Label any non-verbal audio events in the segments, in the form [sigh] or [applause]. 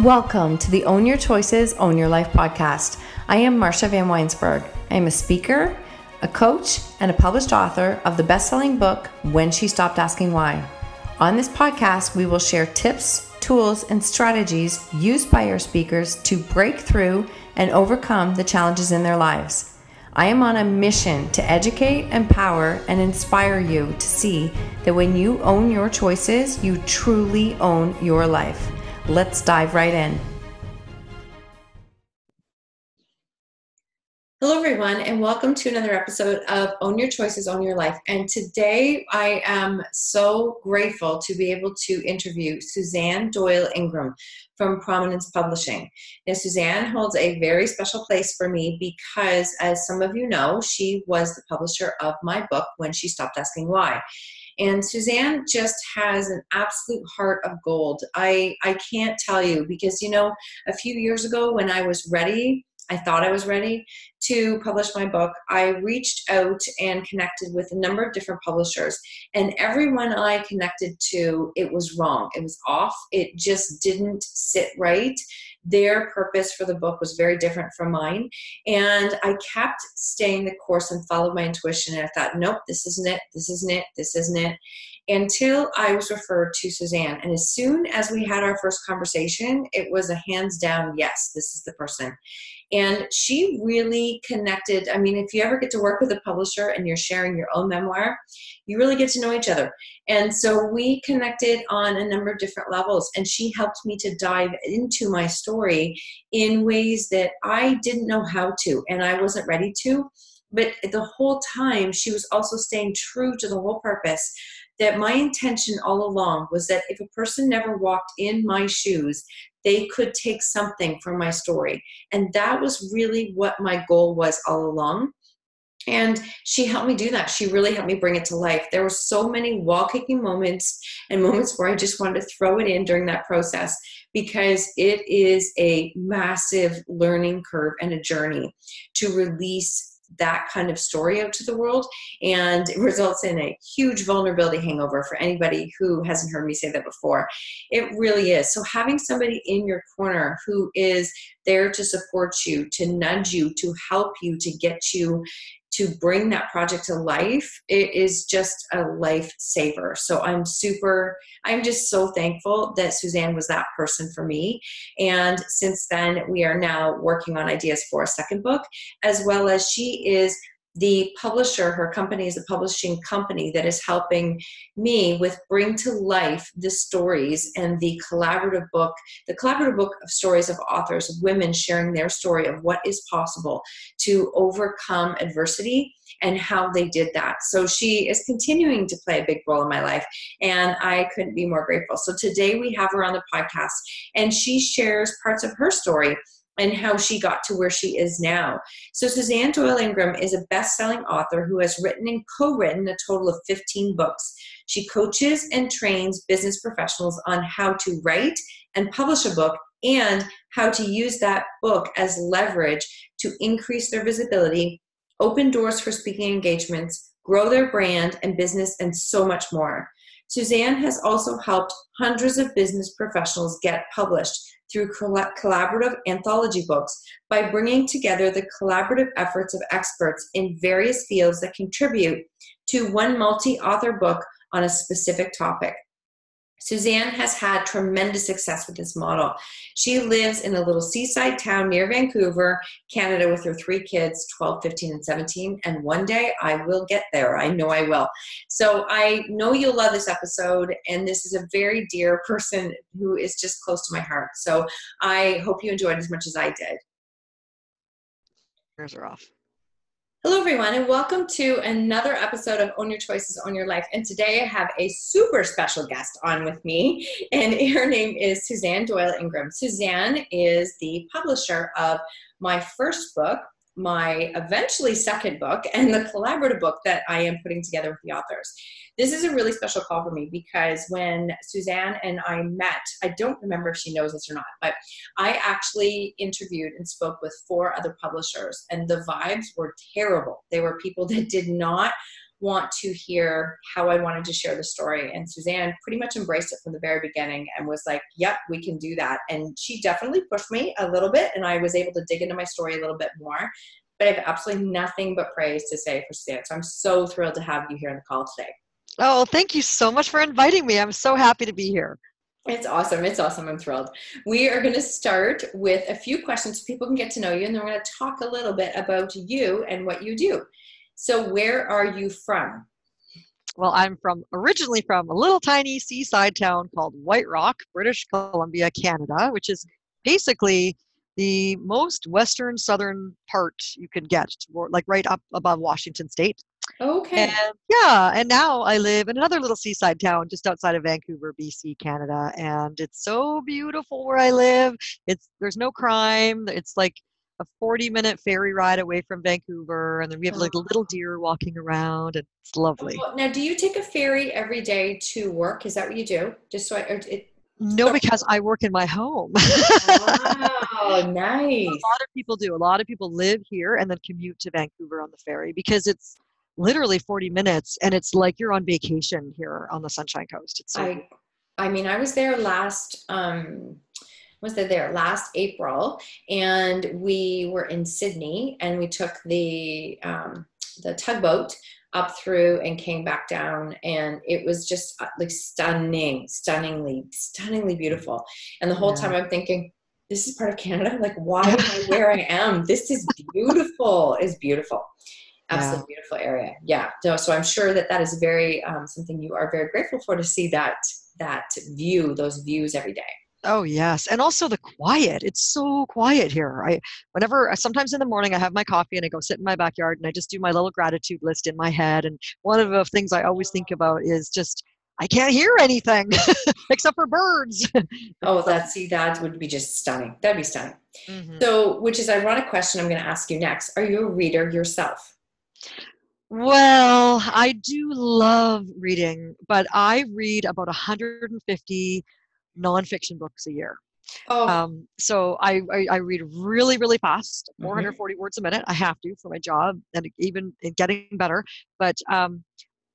Welcome to the Own Your Choices, Own Your Life podcast. I am Marcia Van Weinsberg. I am a speaker, a coach, and a published author of the best selling book, When She Stopped Asking Why. On this podcast, we will share tips, tools, and strategies used by our speakers to break through and overcome the challenges in their lives. I am on a mission to educate, empower, and inspire you to see that when you own your choices, you truly own your life. Let's dive right in. Hello, everyone, and welcome to another episode of Own Your Choices, Own Your Life. And today I am so grateful to be able to interview Suzanne Doyle Ingram from Prominence Publishing. Now, Suzanne holds a very special place for me because, as some of you know, she was the publisher of my book, When She Stopped Asking Why. And Suzanne just has an absolute heart of gold. I, I can't tell you because, you know, a few years ago when I was ready, I thought I was ready to publish my book, I reached out and connected with a number of different publishers. And everyone I connected to, it was wrong. It was off. It just didn't sit right their purpose for the book was very different from mine. And I kept staying the course and followed my intuition. And I thought, nope, this isn't it, this isn't it, this isn't it. Until I was referred to Suzanne. And as soon as we had our first conversation, it was a hands down yes, this is the person. And she really connected. I mean, if you ever get to work with a publisher and you're sharing your own memoir, you really get to know each other. And so we connected on a number of different levels, and she helped me to dive into my story in ways that I didn't know how to, and I wasn't ready to. But the whole time, she was also staying true to the whole purpose that my intention all along was that if a person never walked in my shoes, they could take something from my story. And that was really what my goal was all along. And she helped me do that. She really helped me bring it to life. There were so many wall kicking moments and moments where I just wanted to throw it in during that process because it is a massive learning curve and a journey to release that kind of story out to the world and it results in a huge vulnerability hangover for anybody who hasn't heard me say that before. It really is. So having somebody in your corner who is there to support you to nudge you to help you to get you to bring that project to life it is just a lifesaver. So i'm super i'm just so thankful that suzanne was that person for me. And since then we are now working on ideas for a second book as well as she is the publisher, her company is a publishing company that is helping me with bring to life the stories and the collaborative book, the collaborative book of stories of authors, women sharing their story of what is possible to overcome adversity and how they did that. So she is continuing to play a big role in my life, and I couldn't be more grateful. So today we have her on the podcast, and she shares parts of her story and how she got to where she is now. So, Suzanne Doyle Ingram is a best selling author who has written and co written a total of 15 books. She coaches and trains business professionals on how to write and publish a book and how to use that book as leverage to increase their visibility, open doors for speaking engagements, grow their brand and business, and so much more. Suzanne has also helped hundreds of business professionals get published through collaborative anthology books by bringing together the collaborative efforts of experts in various fields that contribute to one multi author book on a specific topic. Suzanne has had tremendous success with this model. She lives in a little seaside town near Vancouver, Canada, with her three kids 12, 15, and 17. And one day I will get there. I know I will. So I know you'll love this episode. And this is a very dear person who is just close to my heart. So I hope you enjoyed as much as I did. Ears are off. Hello, everyone, and welcome to another episode of Own Your Choices, Own Your Life. And today I have a super special guest on with me, and [laughs] her name is Suzanne Doyle Ingram. Suzanne is the publisher of my first book, my eventually second book, and the collaborative book that I am putting together with the authors. This is a really special call for me because when Suzanne and I met, I don't remember if she knows this or not, but I actually interviewed and spoke with four other publishers, and the vibes were terrible. They were people that did not want to hear how I wanted to share the story. And Suzanne pretty much embraced it from the very beginning and was like, yep, we can do that. And she definitely pushed me a little bit, and I was able to dig into my story a little bit more. But I have absolutely nothing but praise to say for Suzanne. So I'm so thrilled to have you here on the call today. Oh, thank you so much for inviting me. I'm so happy to be here. It's awesome. It's awesome. I'm thrilled. We are going to start with a few questions so people can get to know you, and then we're going to talk a little bit about you and what you do. So, where are you from? Well, I'm from originally from a little tiny seaside town called White Rock, British Columbia, Canada, which is basically the most western southern part you can get, like right up above Washington State. Okay. And yeah, and now I live in another little seaside town just outside of Vancouver, BC, Canada, and it's so beautiful where I live. It's there's no crime. It's like a 40 minute ferry ride away from Vancouver, and then we have like little deer walking around, and it's lovely. Now, do you take a ferry every day to work? Is that what you do? Just so I, it, no, because I work in my home. oh, [laughs] nice. A lot of people do. A lot of people live here and then commute to Vancouver on the ferry because it's literally 40 minutes and it's like you're on vacation here on the sunshine coast it's so I, I mean i was there last um was there there last april and we were in Sidney and we took the um the tugboat up through and came back down and it was just uh, like stunning stunningly stunningly beautiful. And the whole yeah. time i'm thinking this is part of canada? Like why am i [laughs] where i am? This is beautiful is beautiful. Absolutely yeah. beautiful area. Yeah so, so i'm sure that that is very um, something you are very grateful for to see that that view those views every day oh yes and also the quiet it's so quiet here i whenever sometimes in the morning i have my coffee and i go sit in my backyard and i just do my little gratitude list in my head and one of the things i always think about is just I can't hear anything [laughs] except for birds. oh, [laughs] that see that would be just stunning. That'd be stunning. Mm-hmm. So, which is ironic question I'm going to ask you next. Are you a reader yourself? Well, I do love reading, but I read about 150 nonfiction books a year. Oh. Um, so I, I, I, read really, really fast, 440 mm-hmm. words a minute. I have to for my job and even getting better. But um,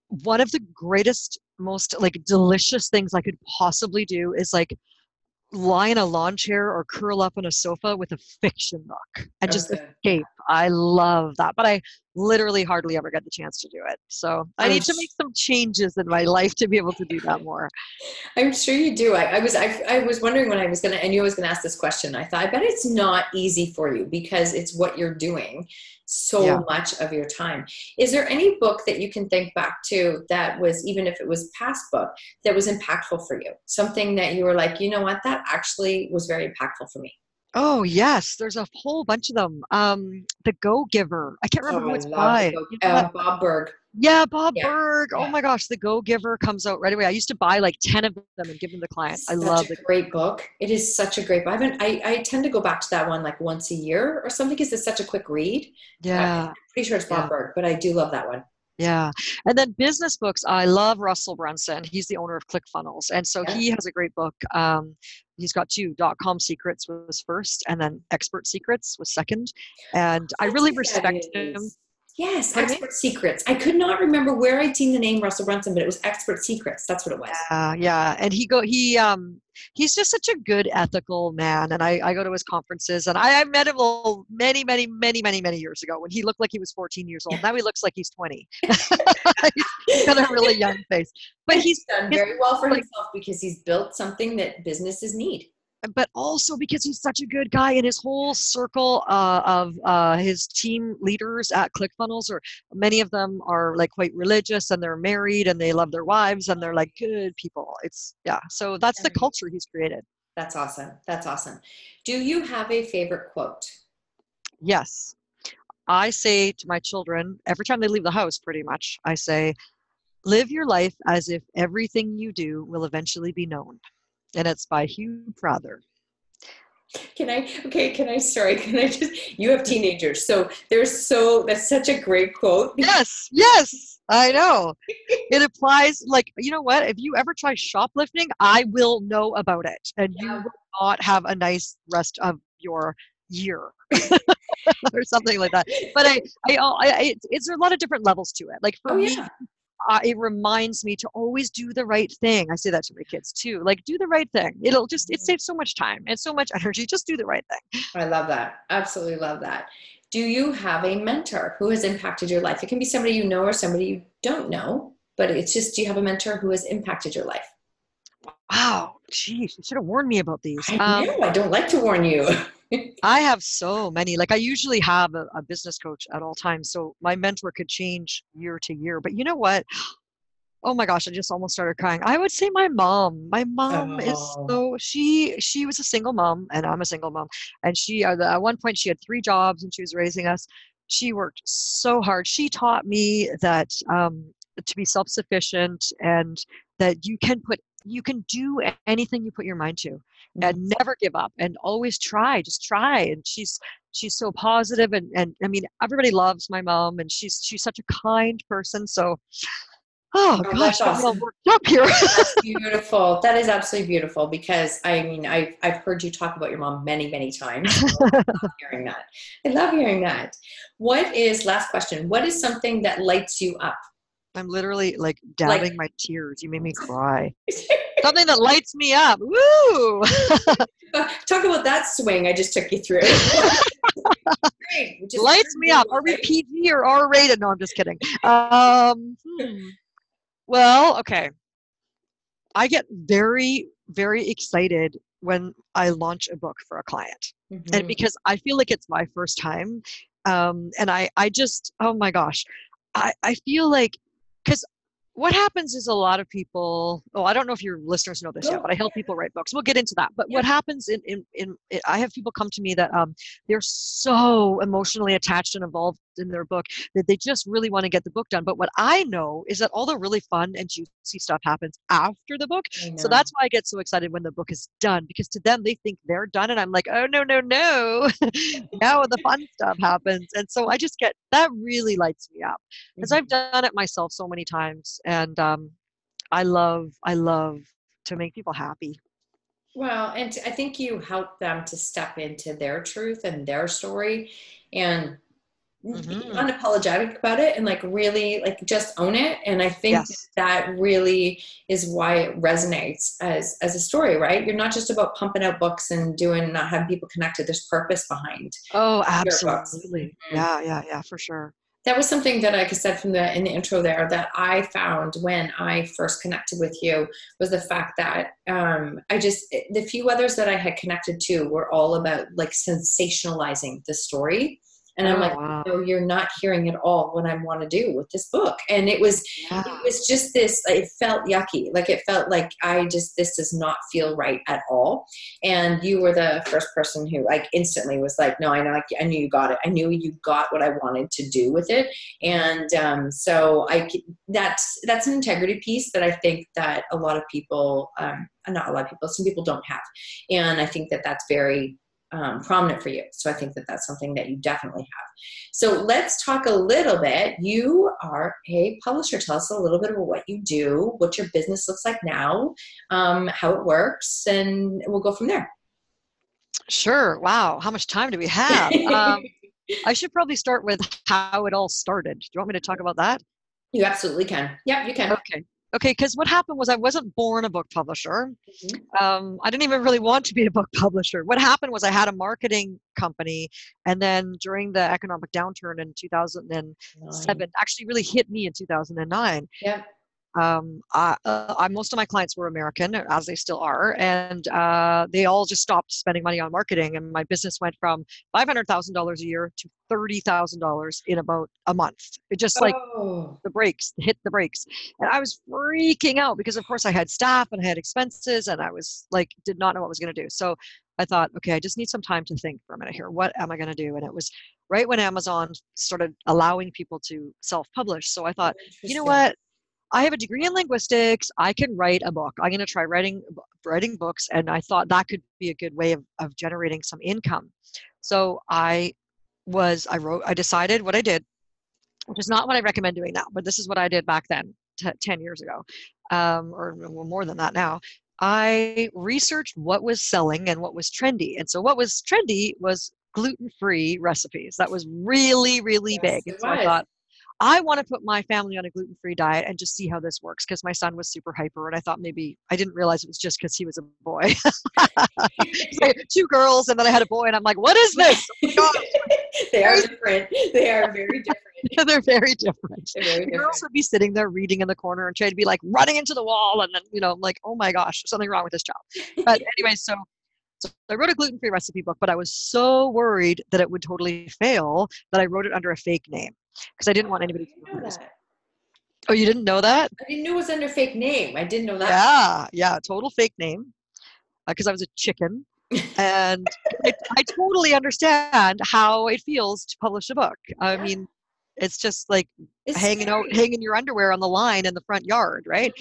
one of the greatest, most like delicious things I could possibly do is like lie in a lawn chair or curl up on a sofa with a fiction book and just escape. I love that. But I literally hardly ever get the chance to do it. So I need to make some changes in my life to be able to do that more. I'm sure you do. I, I was I, I was wondering when I was gonna I knew I was gonna ask this question. I thought I bet it's not easy for you because it's what you're doing so yeah. much of your time. Is there any book that you can think back to that was, even if it was past book, that was impactful for you? Something that you were like, you know what, that actually was very impactful for me. Oh yes, there's a whole bunch of them. Um, the Go Giver. I can't remember oh, who it's by. uh, Bob Burg. Yeah, Bob yeah. Burg. Oh my gosh, The Go Giver comes out right away. I used to buy like ten of them and give them to clients. I love it. Great book. It is such a great book. I haven't. I, I tend to go back to that one like once a year or something because it's such a quick read. Yeah, I'm pretty sure it's Bob yeah. Burg, but I do love that one. Yeah. And then business books, I love Russell Brunson. He's the owner of ClickFunnels. And so yeah. he has a great book. Um, he's got two dot com secrets was first and then expert secrets was second. And I really respect him. Yes, Expert Secrets. I could not remember where I'd seen the name Russell Brunson, but it was Expert Secrets. That's what it was. Yeah, yeah. And he go he um he's just such a good ethical man. And I, I go to his conferences and I, I met him many, many, many, many, many years ago when he looked like he was 14 years old. Now he looks like he's 20. [laughs] he's got a really young face. But he's done very well for himself because he's built something that businesses need but also because he's such a good guy and his whole circle uh, of uh, his team leaders at ClickFunnels, or many of them are like quite religious and they're married and they love their wives and they're like good people. It's yeah. So that's the culture he's created. That's awesome. That's awesome. Do you have a favorite quote? Yes. I say to my children every time they leave the house, pretty much, I say, live your life as if everything you do will eventually be known and it's by Hugh Prather. Can I, okay, can I, sorry, [laughs] can I just, you have teenagers. So there's so, that's such a great quote. [laughs] Yes, yes, I know. it applies like, you know what? If you ever try shoplifting, I will know about it and yeah. you will not have a nice rest of your year. [laughs] or something like that. But I, I, I it's, it's a lot of different levels to it. Like for oh, me, yeah. Uh, it reminds me to always do the right thing. I say that to my kids too. Like do the right thing. It'll just it mm-hmm. saves so much time and so much [laughs] energy. Just do the right thing. I love that. Absolutely love that. Do you have a mentor who has impacted your life? It can be somebody you know or somebody you don't know, but it's just do you have a mentor who has impacted your life? Wow, geez, you should have warned me about these. I um, know, I don't like to warn you. [laughs] [laughs] I have so many. Like I usually have a, a, business coach at all times, so my mentor could change year to year. But you know what? [gasps] Oh my gosh, I just almost started crying. I would say my mom. My mom oh. is so she she was a single mom, and I'm a single mom. And she uh, at one point she had three jobs and she was raising us. She worked so hard. She taught me that um, to be self sufficient and that you can put you can do anything you put your mind to and mm-hmm. never give up and always try just try and she's she's so positive and and i mean everybody loves my mom and she's she's such a kind person so oh, oh gosh i'm awesome. worked up here. That's [laughs] beautiful. That is absolutely beautiful because i mean i've, I've heard you talk about your mom many many times. [laughs] I love hearing that. I love hearing that. What is last question what is something that lights you up I'm literally like dabbing like, my tears. You made me cry. [laughs] Something that lights me up. Woo! [laughs] Talk about that swing I just took you through. [laughs] lights me up. Are we PG or R rated? No, I'm just kidding. Um, hmm. Well, okay. I get very, very excited when I launch a book for a client, mm-hmm. and because I feel like it's my first time, um, and I, I just, oh my gosh, I, I feel like because what happens is a lot of people oh i don't know if your listeners know this yet but i help people write books. We'll get into that. But yeah. what happens in, in in i have people come to me that um they're so emotionally attached and involved in their book that they just really want to get the book done but what i know is that all the really fun and juicy stuff happens after the book so that's why i get so excited when the book is done because to them they think they're done and i'm like oh no no no [laughs] now the fun stuff happens and so i just get that really lights me up because mm-hmm. i've done it myself so many times and um, I love I love to make people happy. Well, and I think you help them to step into their truth and their story, and mm-hmm. unapologetic about it, and like really like just own it. And I think yes. that really is why it resonates as as a story, right? You're not just about pumping out books and doing not having people connected. There's purpose behind. Oh, absolutely. Mm-hmm. Yeah, yeah, yeah, for sure that was something that like I said from the in the intro there that I found when I first connected with you was the fact that um, I just the few others that I had connected to were all about like sensationalizing the story and i'm oh, like wow. no you're not hearing at all what i want to do with this book. And it was yeah. it was just this it felt yucky. Like it felt like i just this does not feel right at all. And you were the first person who like instantly was like no i know i knew you got it. I knew you got what i wanted to do with it. And um, so i that's that's an integrity piece that i think that a lot of people um, not a lot of people some people don't have. And i think that that's very um, prominent for you. So I think that that's something that you definitely have. So let's talk a little bit. You are a publisher. Tell us a little bit about what you do, what your business looks like now, um, how it works, and we'll go from there. Sure. Wow. How much time do we have? Um, [laughs] I should probably start with how it all started. Do you want me to talk about that? You absolutely can. Yeah, you can. Okay. Okay, because what happened was I wasn't born a book publisher. Mm-hmm. Um, I didn't even really want to be a book [laughs] publisher. What happened was I had a marketing company, and then during the economic downturn in 2007, Nine. actually really hit me in 2009. Yeah um, I, uh, I, most of my clients were American, as they still are, and uh, they all just stopped spending money on marketing. And my business went from five hundred thousand dollars a year to thirty thousand dollars in about a month. It just like oh. the brakes hit the brakes, and I was freaking out because, of course, I had staff and I had expenses, and I was like, did not know what I was going to do. So I thought, okay, I just need some time to think for a minute here. What am I going to do? And it was right when Amazon started allowing people to self-publish. So I thought, you know what? I have a degree in linguistics. I can write a book. I'm going to try writing writing books, and I thought that could be a good way of, of generating some income. So I was I wrote I decided what I did, which is not what I recommend doing now, but this is what I did back then, t- ten years ago, um, or more than that now. I researched what was selling and what was trendy, and so what was trendy was gluten-free recipes. That was really, really Yes, big. And so I thought, I want to put my family on a gluten-free diet and just see how this works because my son was super hyper and I thought maybe I didn't realize it was just because he was a boy. [laughs] So, [laughs] two girls and then I had a boy and I'm like, what is this? [laughs] Oh they are different. They are very different. They're very different. They're very different. girls would be sitting there reading in the corner and trying to be like running into the wall and then you know I'm like oh my gosh there's something wrong with this child but anyway so so I wrote a gluten-free recipe book but I was so worried that it would totally fail that I wrote it under a fake name because I didn't want anybody to know that. Oh you didn't know that? I didn't know it was under fake name. I didn't know that. Yeah, yeah, total fake name because I was a chicken [laughs] and I, I totally understand how it feels to publish a book. I Yeah. mean it's just like It's hanging out hanging your underwear on the line in the front yard, right?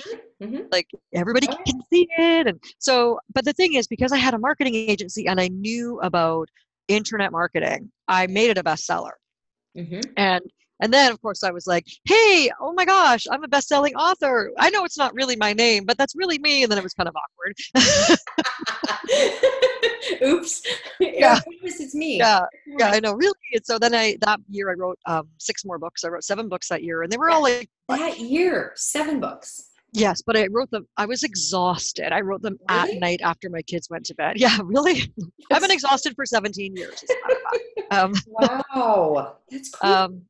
Mhm. like everybody Oh, yeah. can see it and so but the thing is because i had a marketing agency and i knew about internet marketing i made it a bestseller Mhm. and and then of course i was like hey oh my gosh i'm a best-selling author i know it's not really my name but that's really me and then it was kind of awkward [laughs] Oops. [laughs] Yeah. Oops, it's me. yeah yeah i know really and so then i that year i wrote um, six more books i wrote seven books that year and they were all like That year, seven books. yes but i wrote them i was exhausted i wrote them Really? at night after my kids went to bed [laughs] yeah really i've been exhausted for 17 years as a matter of fact. um, Wow. That's cool. um,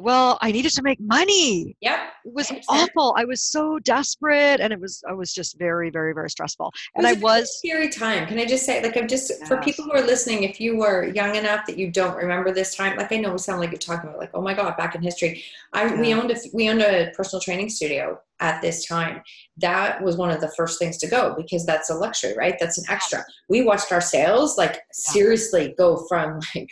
well i needed to make money yep. it was awful i was so desperate and it was i was just very very very stressful and It i was scary time. Can I just say, like, I'm just for people who are listening, if you were young enough that you don't remember this time, like I know we sound like you're talking about, like, oh my god, back in history. I we owned a we owned a personal training studio at this time. That was one of the first things to go because that's a luxury, right? That's an extra. We watched our sales like seriously go from like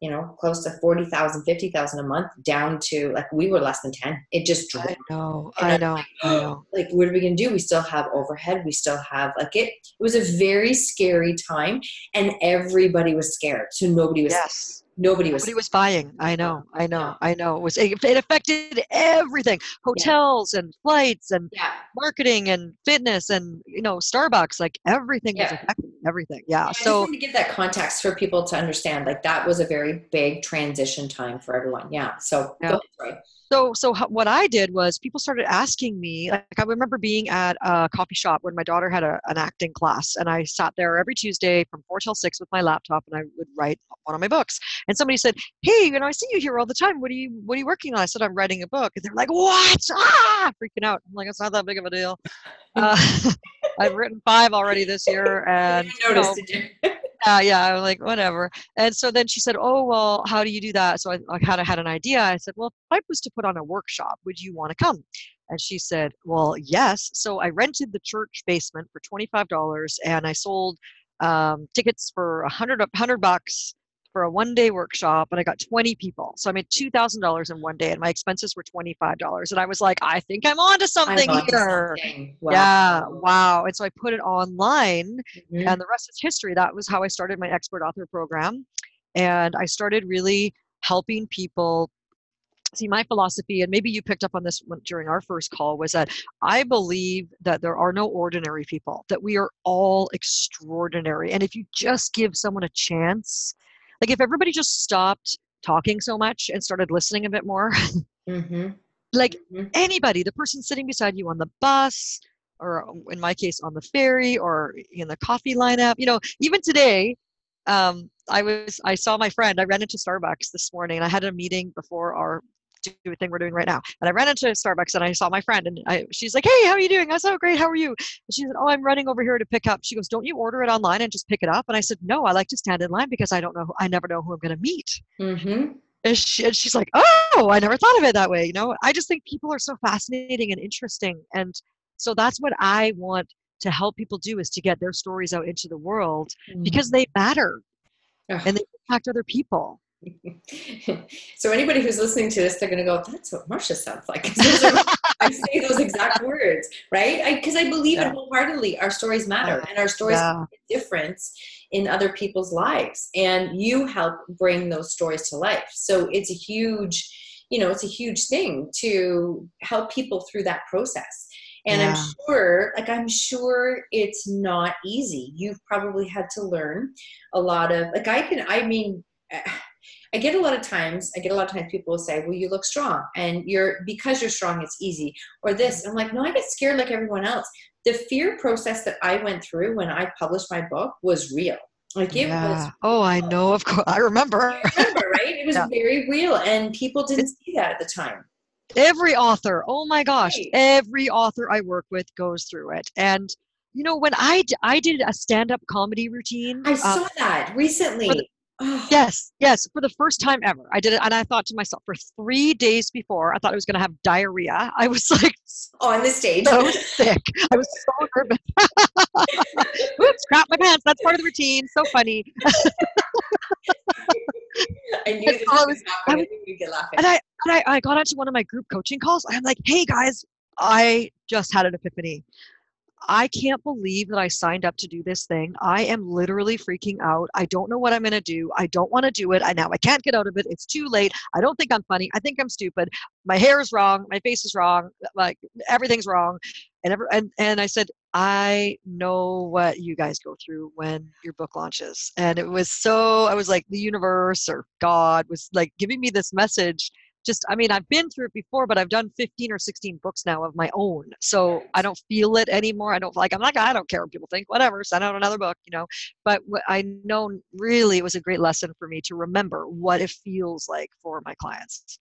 you know close to 40,000 50,000 a month down to like we were less than 10 it just i dropped. know i I'm know i know. [gasps] like what are we gonna do? We still have overhead we still have like it it was a very scary time and everybody was scared so nobody was yes nobody was Nobody was buying. I know, I know, I know. It was it it affected everything: hotels and flights and yeah marketing and fitness and you know Starbucks. Like everything was Yeah. affected. Everything. Yeah. So to give that context for people to understand like that was a very big transition time for everyone yeah so Yeah. go. So so what I did was people started asking me. Like I remember being at a coffee shop when my daughter had a, an acting class, and I sat there every Tuesday from four till six with my laptop, and I would write one of my books. And somebody said, "Hey, you know, I see you here all the time. What are you What are you working on?" I said, "I'm writing a book." And they're like, "What?" Ah, freaking out. I'm like, "It's not that big of a deal." [laughs] Uh, [laughs] I've written five already this year, [laughs] and you know, yeah, yeah. I'm like, whatever. And so then she said, "Oh, well, how do you do that?" So I, I kind of had an idea. I said, "Well, if I was to put on a workshop, would you want to come?" And she said, "Well, yes." So I rented the church basement for twenty five dollars, and I sold um, tickets for a hundred hundred bucks for a one day workshop, and I got twenty people. So I made two thousand dollars in one day, and my expenses were twenty five dollars. And I was like, "I think I'm onto something I'm here." something. Yeah, wow. And so I put it online Mhm. and the rest is history. That was how I started my expert author program. And I started really helping people see my philosophy. And maybe you picked up on this during our first call was that I believe that there are no ordinary people, that we are all extraordinary. And if you just give someone a chance, like if everybody just stopped talking so much and started listening a bit more, Mhm. [laughs] like Mhm. anybody, the person sitting beside you on the bus, or in my case on the ferry, or in the coffee lineup. You know, even today, um, I was I saw my friend. I ran into Starbucks this morning, and I had a meeting before our do a thing we're doing right now. And I ran into Starbucks, and I saw my friend, and I, she's like, "Hey, how are you doing?" I said, "Oh, great. How are you?" And she said, "Oh, I'm running over here to pick up." She goes, "Don't you order it online and just pick it up?" And I said, "No, I like to stand in line because I don't know. I never know who I'm going to meet." Mhm. And, she, and she's like, oh, I never thought of it that way. You know, I just think people are so fascinating and interesting. And so that's what I want to help people do is to get their stories out into the world because they matter Ugh. and they impact other people. [laughs] so anybody who's listening to this, they're going to go, "That's what Marcia sounds like." [laughs] are- I say those exact [laughs] words, right? Because I, believe Yeah. it wholeheartedly. Our stories matter, and our stories Yeah. make a difference in other people's lives, and you help bring those stories to life. So it's a huge, you know, it's a huge thing to help people through that process. And Yeah. I'm sure, like, I'm sure it's not easy. You've probably had to learn a lot of, like, I can, I mean, I get a lot of times, I get a lot of times people will say, well, you look strong and you're, because you're strong, it's easy or this. I'm like, no, I get scared like everyone else. The fear process that I went through when I published my book was real. Like it yeah. was. Oh, I know. Of course. I remember. I remember, right? It was yeah. very real. And people didn't see that at the time. Every author, oh my gosh, right. every author I work with goes through it. And you know, when I, I did a stand up comedy routine, I uh, saw that recently. [sighs] Yes, yes, for the first time ever. I did it and I thought to myself, for three days before, I thought I was going to have diarrhea. [laughs] I was like, on the stage. So sick. I was so [laughs] nervous. [laughs] Oops, crap my pants. That's part of the routine. So funny. I knew this was, was happening. You get laughing. And I, and I, I got onto one of my group coaching calls. I'm like, hey guys, I just had an epiphany. I can't believe that I signed up to do this thing. I am literally freaking out. I don't know what I'm going to do. I don't want to do it. I now I can't get out of it. It's too late. I don't think I'm funny. I think I'm stupid. My hair is wrong. My face is wrong. Like everything's wrong. And ever and and I said, I know what you guys go through when your book launches. And it was so I was like the universe or God was like giving me this message just i mean i've been through it before but i've done 15 or 16 books now of my own. So i don't feel it anymore. I don't like i'm like i don't care what people think whatever send out another book you know. But i know really it was a great lesson for me to remember what it feels like for my clients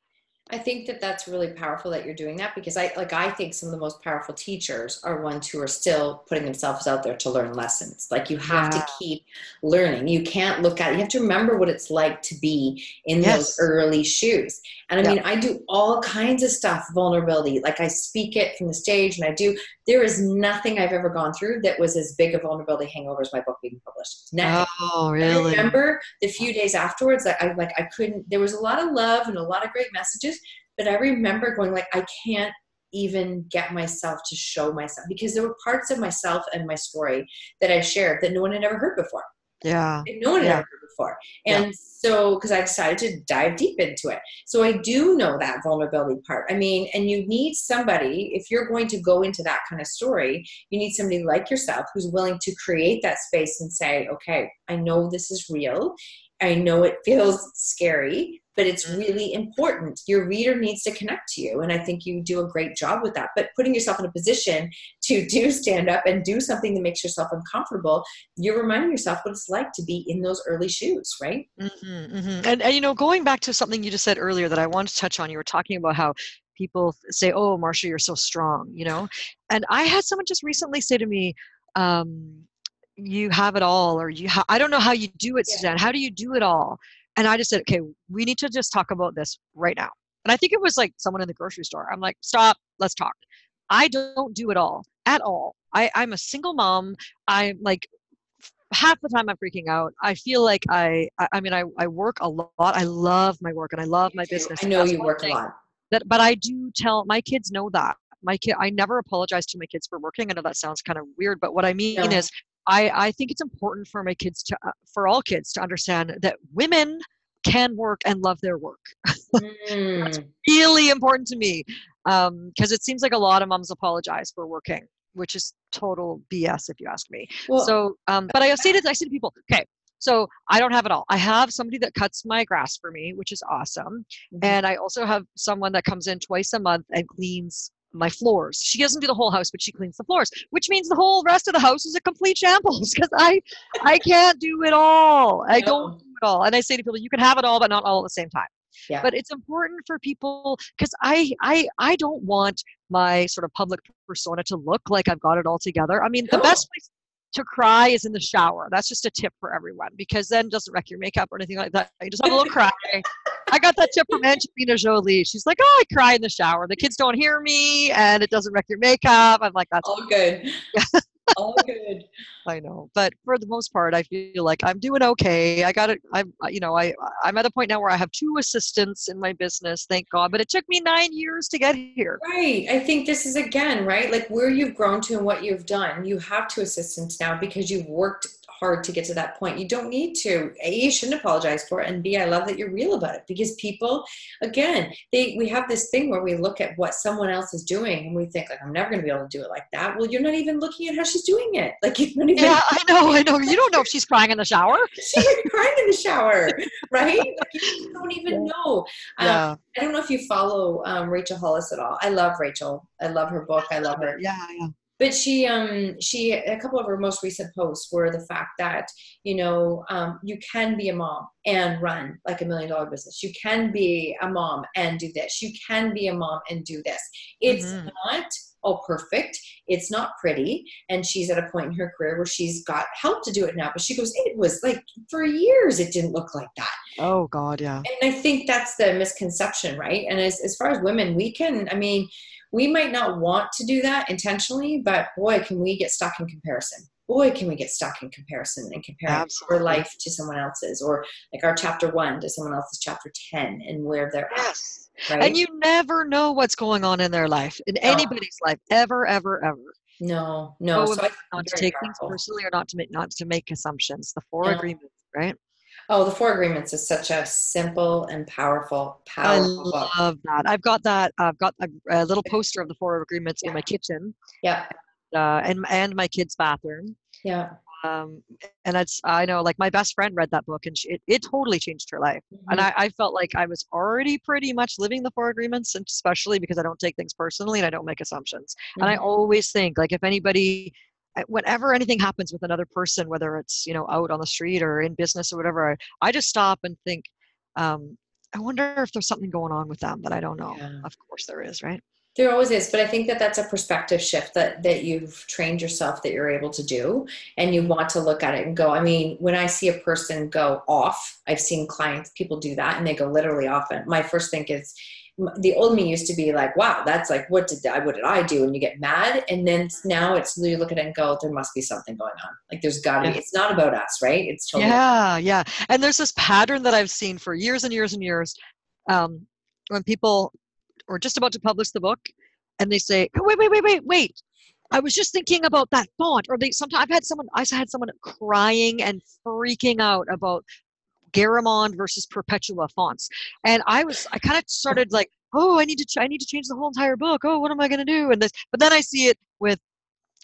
I think that that's really powerful that you're doing that because I like I think some of the most powerful teachers are ones who are still putting themselves out there to learn lessons. Like you have yeah. to keep learning. You can't look at. You have to remember what it's like to be in yes. those early shoes. And I yeah. mean, I do all kinds of stuff, vulnerability. Like I speak it from the stage and I do there is nothing I've ever gone through that was as big a vulnerability hangover as my book being published. Nothing. Oh, really? I remember the few days afterwards that I like I couldn't there was a lot of love and a lot of great messages but I remember going like, I can't even get myself to show myself because there were parts of myself and my story that I shared that no one had ever heard before. Yeah. No one had yeah. ever heard before. And yeah. so, because I decided to dive deep into it. So I do know that vulnerability part. I mean, and you need somebody, if you're going to go into that kind of story, you need somebody like yourself who's willing to create that space and say, okay, I know this is real. I know it feels scary, but it's really important. Your reader needs to connect to you. And I think you do a great job with that. But putting yourself in a position to [laughs] do stand up and do something that makes yourself uncomfortable, you're reminding yourself what it's like to be in those early shoes, right? Mm-hmm, mm-hmm. And, and, you know, going back to something you just said earlier that I wanted to touch on, you were talking about how people say, oh, Marsha, you're so strong, you know? And I had someone just recently say to me, um, you have it all or you ha- i don't know how you do it suzanne how do you do it all and I just said, okay, we need to just talk about this right now. And I think it was like someone in the grocery store. I'm like, stop, let's talk. I don't do it all at all. I, I'm a single mom. I'm like half the time I'm freaking out. I feel like I, I, I mean, I, I work a lot. I love my work and I love my business. I know you work a lot. That, but I do tell my kids know that my kid. I never apologize to my kids for working. I know that sounds kind of weird, but what I mean no. is I, I think it's important for my kids to, uh, for all kids to understand that women can work and love their work. [laughs] Mm. That's really important to me because um, it seems like a lot of moms apologize for working, which is total BS if you ask me. Well, so, um, but I say to I say to people, okay, so I don't have it all. I have somebody that cuts my grass for me, which is awesome, mm-hmm. and I also have someone that comes in twice a month and cleans my floors. She doesn't do the whole house, but she cleans the floors, which means the whole rest of the house is a complete shambles [laughs] because I I can't do it all. I don't do it all. And I say to people, you can have it all, but not all at the same time. Yeah. But it's important for people because I I I don't want my sort of public persona to look like I've got it all together. I mean, the best place to cry is in the shower. That's just a tip for everyone because then doesn't wreck your makeup or anything like that. You just have a little cry. I got that tip from Angelina Jolie. She's like, "Oh, I cry in the shower. The kids don't hear me, and it doesn't wreck your makeup." I'm like, "That's all good." [laughs] all good. I know, but for the most part, I feel like I'm doing okay. I got it. I'm, uh, you know, I I'm at a point now where I have two assistants in my business, thank God. But it took me nine years to get here. Right. I think this is again right, like where you've grown to and what you've done. You have two assistants now because you've worked hard to get to that point. You don't need to. A, you shouldn't apologize for it, and B, I love that you're real about it because people, again, they we have this thing where we look at what someone else is doing and we think like I'm never going to be able to do it like that. Well, you're not even looking at how she's she's doing it. Like you don't even. Yeah, I know, I know. You don't know if she's crying in the shower. [laughs] she's crying in the shower, right? Like you don't even yeah. know. Um, yeah. I don't know if you follow um, Rachel Hollis at all. I love Rachel. I love her book. I love her. Yeah, yeah but she um she a couple of her most recent posts were the fact that you know um, you can be a mom and run like a million dollar business. You can be a mom and do this. You can be a mom and do this. It's mm-hmm. not all perfect. It's not pretty. And she's at a point in her career where she's got help to do it now but she goes it was like for years it didn't look like that. Oh god yeah. And i think that's the misconception right? And as, as far as women we can i mean we might not want to do that intentionally, but boy, can we get stuck in comparison. Boy, can we get stuck in comparison and compare our life to someone else's, or like our chapter one to someone else's chapter 10 and where they're yes. at. Right? And you never know what's going on in their life, in no. anybody's life, ever, ever, ever. No, no. So, so not to take powerful. things personally or not to make not to make assumptions. The four agreements, right? Oh, the Four Agreements is such a simple and powerful, powerful book. I love book. that. I've got that. I've got a, a little poster of the Four Agreements yeah. in my kitchen. Yeah. Uh, and and my kid's bathroom. Yeah. Um, and it's I know like my best friend read that book and she, it, it totally changed her life. Mm-hmm. And I, I felt like I was already pretty much living the Four Agreements, and especially because I don't take things personally and I don't make assumptions. Mm-hmm. And I mm-hmm. always think like if anybody whenever anything happens with another person, whether it's you know out on the street or in business or whatever, I, I just stop and think, um, I wonder if there's something going on with them that I don't know. Yeah. Of course, there is, right? There always is, but I think that that's a perspective shift that that you've trained yourself that you're able to do, and you want to look at it and go. I mean, when I see a person go off, I've seen clients people do that, and they go literally off. And my first thing is, the old me used to be like, wow, that's like, what did I, what did I do? And you get mad. And then now it's you look at it and go, there must be something going on. Like there's gotta yeah. be, it's not about us, right? It's totally. Yeah. Yeah. And there's this pattern that I've seen for years and years and years. Um, when people are just about to publish the book and they say, wait, wait, wait, wait, wait. I was just thinking about that font, or they sometimes I've had someone I've had someone crying and freaking out about Garamond versus Perpetua fonts. And I was, I kind of started like, oh, I need to, ch- I need to change the whole entire book. Oh, what am I going to do? And this, but then I see it with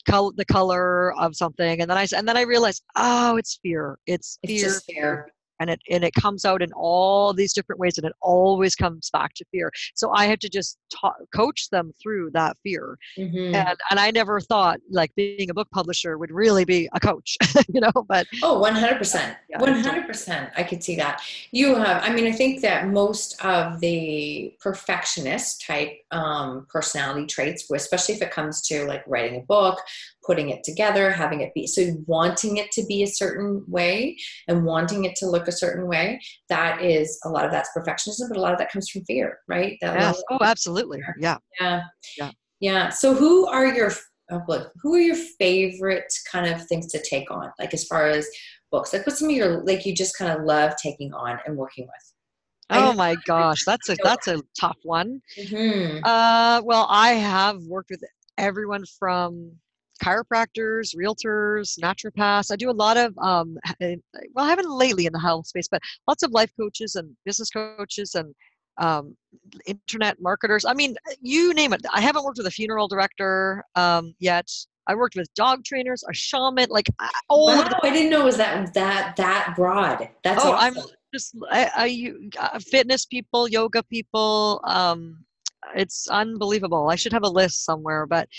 color, the color of something, and then I, and then I realized, oh, it's fear. It's fear. It's fear and it and it comes out in all these different ways and it always comes back to fear so i had to just ta- coach them through that fear mm-hmm. and and i never thought like being a book publisher would really be a coach [laughs] you know but oh 100% yeah, 100% i could see that you have i mean i think that most of the perfectionist type um, personality traits especially if it comes to like writing a book putting it together, having it be so wanting it to be a certain way and wanting it to look a certain way. That is a lot of that's perfectionism, but a lot of that comes from fear, right? That yes. Oh, absolutely. Yeah. Yeah. Yeah. Yeah. So who are your oh, who are your favorite kind of things to take on? Like as far as books, like what's some of your like you just kind of love taking on and working with? Oh my gosh, that's a that's a tough one. Mm-hmm. Uh, well, I have worked with everyone from chiropractors, realtors, naturopaths. I do a lot of, um, eh, well, I haven't lately in the health space, but lots of life coaches and business coaches and um, internet marketers. I mean, you name it. I haven't worked with a funeral director um, yet. I worked with dog trainers, a shaman, like all wow, I didn't know it was that that that broad. That's oh, awesome. I'm just I, I uh, fitness people, yoga people. Um, it's unbelievable. I should have a list somewhere, but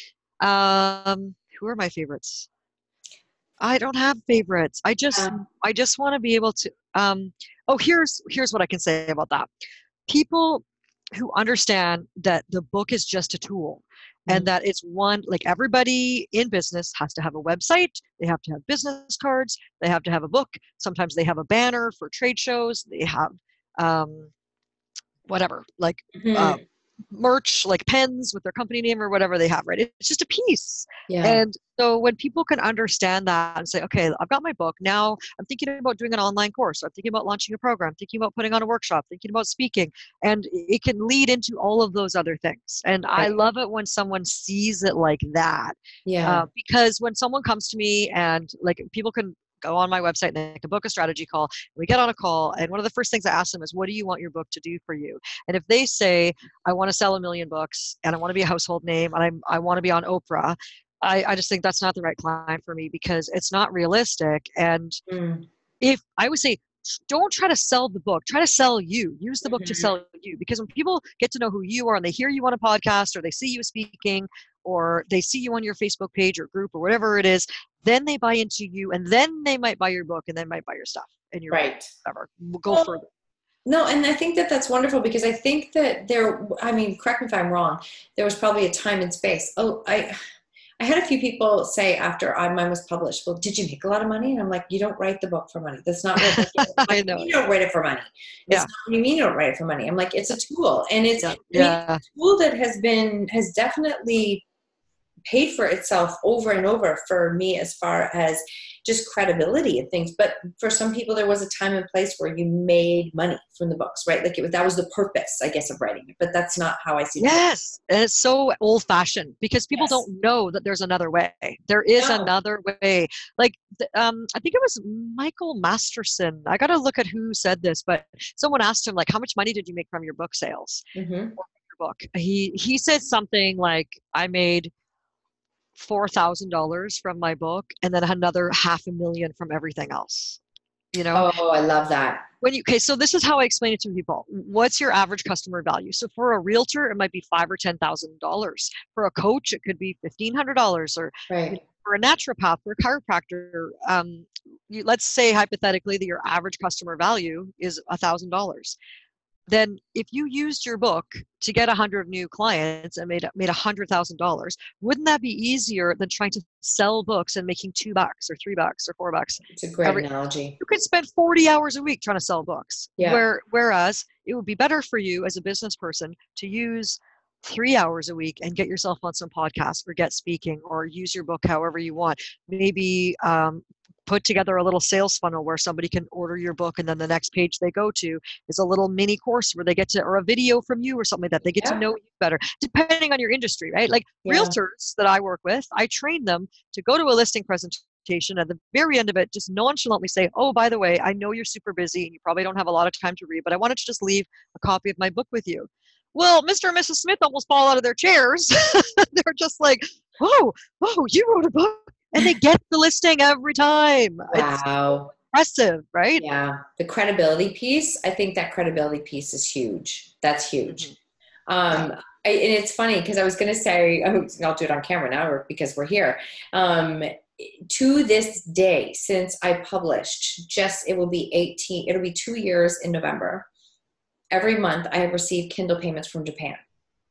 um, who are my favorites? I don't have favorites. I just um, I just want to be able to um oh here's here's what I can say about that. People who understand that the book is just a tool and mm-hmm. that it's one like everybody in business has to have a website they have to have business cards they have to have a book sometimes they have a banner for trade shows they have um, whatever like mm-hmm. uh, merch like pens with their company name or whatever they have right? It's just a piece. Yeah. and so when people can understand that and say okay i've got my book. Now i'm thinking about doing an online course. I'm thinking about launching a program. Thinking about putting on a workshop. Thinking about speaking. And it can lead into all of those other things. And right. i love it when someone sees it like that. Yeah. Uh, because when someone comes to me and like people can go on my website and they can book a strategy call. We get on a call, and one of the first things I ask them is, What do you want your book to do for you? And if they say, I want to sell a million books and I want to be a household name and I'm, I want to be on Oprah, I, I just think that's not the right client for me because it's not realistic. And mm. if I would say, don't try to sell the book, try to sell you. Use the book mm-hmm. to sell you because when people get to know who you are and they hear you on a podcast or they see you speaking or they see you on your Facebook page or group or whatever it is, then they buy into you and then they might buy your book and then might buy your stuff and your right. whatever. We'll go well, further. No, and I think that that's wonderful because I think that there, I mean, correct me if I'm wrong, there was probably a time and space. Oh, I, I had a few people say after I, mine was published, well, did you make a lot of money? And I'm like, you don't write the book for money. That's not what [laughs] I know. You don't write it for money. It's yeah. not what you mean you don't write it for money. I'm like, it's a tool. And it's, yeah. a tool that has been, has definitely paid for itself over and over for me as far as just credibility and things. But for some people, there was a time and place where you made money from the books, right? Like it, that was the purpose, I guess, of writing it. But that's not how I see it. Yes, and it's so old-fashioned because people yes. don't know that there's another way. There is no. another way. Like um, I think it was Michael Masterson. I got to look at who said this, but someone asked him like, "How much money did you make from your book sales?" Mm-hmm. book. He he said something like, "I made." $4,000 from my book and then another half a million from everything else. You know? Oh, I love that. When you, okay, so this is how I explain it to people. What's your average customer value? So for a realtor, it might be five or ten thousand dollars. For a coach, it could be fifteen hundred dollars. Or right. for a naturopath or a chiropractor, um, you, let's say hypothetically that your average customer value is a thousand dollars then if you used your book to get 100 new clients and made made $100,000, wouldn't that be easier than trying to sell books and making two bucks or three bucks or four bucks? It's a great Every, analogy. You could spend 40 hours a week trying to sell books. Yeah. Where, whereas it would be better for you as a business person to use three hours a week and get yourself on some podcasts or get speaking or use your book however you want. Maybe um, put together a little sales funnel where somebody can order your book and then the next page they go to is a little mini course where they get to or a video from you or something like that they get yeah. to know you better depending on your industry right like yeah. realtors that i work with i train them to go to a listing presentation at the very end of it just nonchalantly say oh by the way i know you're super busy and you probably don't have a lot of time to read but i wanted to just leave a copy of my book with you well mr and mrs smith almost fall out of their chairs [laughs] they're just like oh oh you wrote a book and they get the listing every time. Wow. It's impressive, right? Yeah. The credibility piece, I think that credibility piece is huge. That's huge. Mm-hmm. Um, I, and it's funny because I was going to say, oh, I'll do it on camera now because we're here. Um, to this day, since I published, just it will be 18, it'll be two years in November. Every month, I have received Kindle payments from Japan.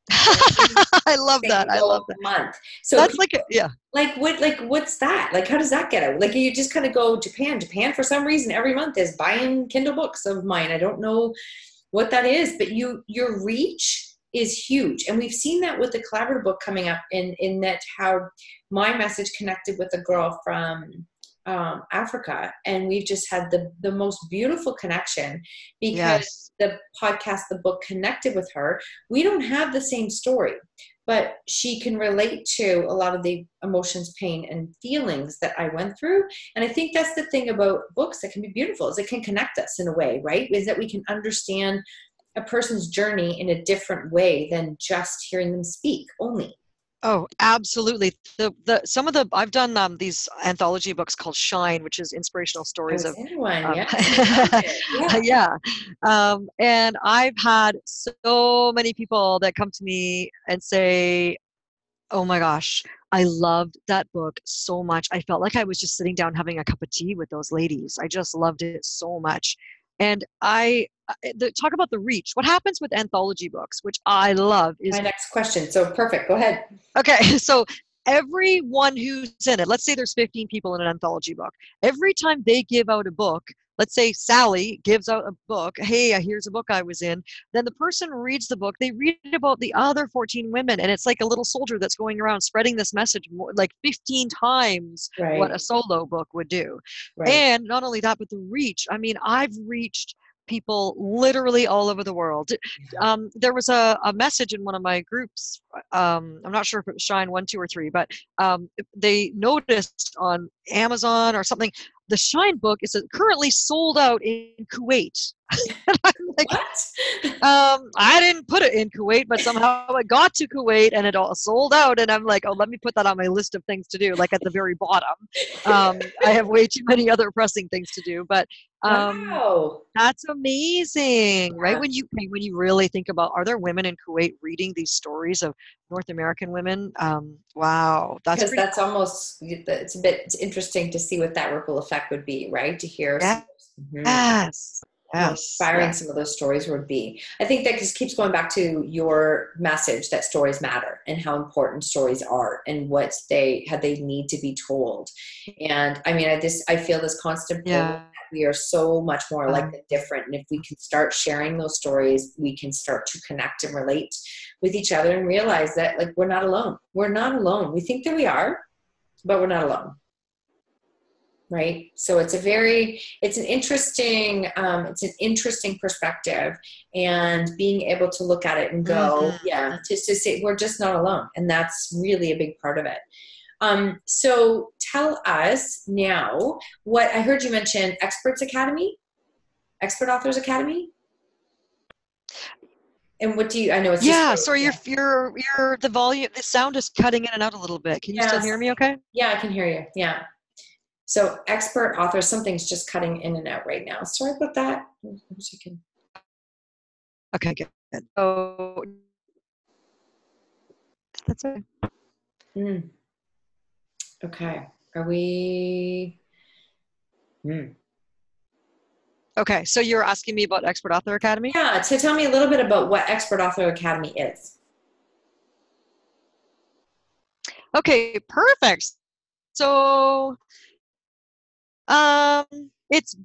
[laughs] I love that. I love that. Month. So that's like, a, yeah. Like what? Like what's that? Like how does that get out? Like you just kind of go Japan. Japan for some reason every month is buying Kindle books of mine. I don't know what that is, but you your reach is huge, and we've seen that with the collaborative book coming up. In in that how my message connected with a girl from um, Africa, and we've just had the the most beautiful connection because yes. the podcast, the book, connected with her. We don't have the same story, but she can relate to a lot of the emotions, pain, and feelings that I went through. And I think that's the thing about books that can be beautiful is it can connect us in a way, right? Is that we can understand a person's journey in a different way than just hearing them speak only. Oh, absolutely. The the some of the I've done um, these anthology books called Shine, which is inspirational stories of one. Um, yeah, [laughs] yeah. yeah. Um, and I've had so many people that come to me and say, "Oh my gosh, I loved that book so much. I felt like I was just sitting down having a cup of tea with those ladies. I just loved it so much." And I Uh, eh, the, talk about the reach. What happens with anthology books, which I love, is my next question. So perfect. Go ahead. Okay, [laughs] so everyone who's in it, let's say there's 15 people in an anthology book. Every time they give out a book, let's say Sally gives out a book, hey, uh, here's a book I was in, then the person reads the book, they read about the other 14 women, and it's like a little soldier that's going around spreading this message more, like 15 times right. what a solo book would do. Right. And not only that, but the reach. I mean, I've reached people literally all over the world. Um, there was a, a message in one of my groups. Um, I'm not sure if it was Shine one, two, or three, but um, they noticed on Amazon or something the Shine book is currently sold out in Kuwait. [laughs] like, what? um, I didn't put it in Kuwait, but somehow it got to Kuwait and it all sold out. And I'm like, oh, let me put that on my list of things to do, like at the very bottom. Um, I have way too many other pressing things to do, but um, wow. that's amazing, right? When you when you really think about, are there women in Kuwait reading these stories of North American women? Um, wow, that's because that's cool. almost it's a bit interesting to see what that ripple effect would be, right? To hear, yes. Mm-hmm. yes yes, inspiring yes. some of those stories would be. I think that just keeps going back to your message that stories matter and how important stories are and what they how they need to be told. And I mean, I this I feel this constant yeah. We are so much more like the different. And if we can start sharing those stories, we can start to connect and relate with each other and realize that like we're not alone. We're not alone. We think that we are, but we're not alone right so it's a very it's an interesting um, it's an interesting perspective and being able to look at it and go mm-hmm. yeah just to say we're just not alone and that's really a big part of it um, so tell us now what i heard you mention experts academy expert authors academy and what do you i know it's yeah sorry yeah. you're you're you're the volume the sound is cutting in and out a little bit can you yes. still hear me okay yeah i can hear you yeah so expert authors, something's just cutting in and out right now. Sorry about that. Okay, good. So that's it. Mm. Okay. Are we? Mm. Okay, so you're asking me about Expert Author Academy? Yeah, so tell me a little bit about what Expert Author Academy is. Okay, perfect. So um, it's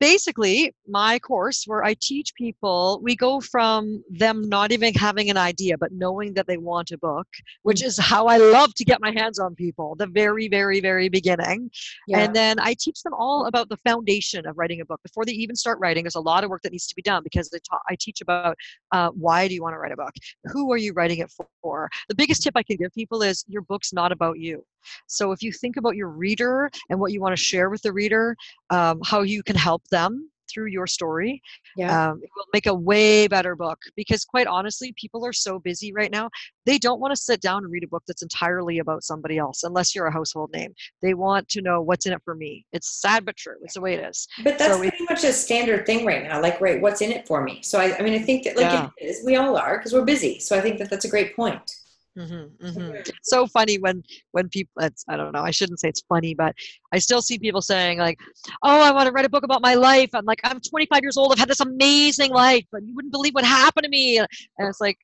basically my course where I teach people, we go from them not even having an idea, but knowing that they want a book, which mm. is how I love to get my hands on people, the very, very, very beginning. Yeah. And then I teach them all about the foundation of writing a book. Before they even start writing, there's a lot of work that needs to be done because I, ta- I teach about uh, why do you want to write a book? Who are you writing it for? The biggest tip I can give people is your book's not about you. So if you think about your reader and what you want to share with the reader, um, how you can help them through your story, yeah. Um, it will make a way better book. Because quite honestly, people are so busy right now, they don't want to sit down and read a book that's entirely about somebody else, unless you're a household name. They want to know what's in it for me. It's sad but true. It's the way it is. But that's so pretty it, much a standard thing right now. Like, right, what's in it for me? So I, I mean, I think that like yeah. it is, we all are because we're busy. So I think that that's a great point. Mm-hmm, mm-hmm. It's so funny when when people it's I don't know I shouldn't say it's funny but I still see people saying like oh I want to write a book about my life I'm like I'm 25 years old I've had this amazing life but you wouldn't believe what happened to me and it's like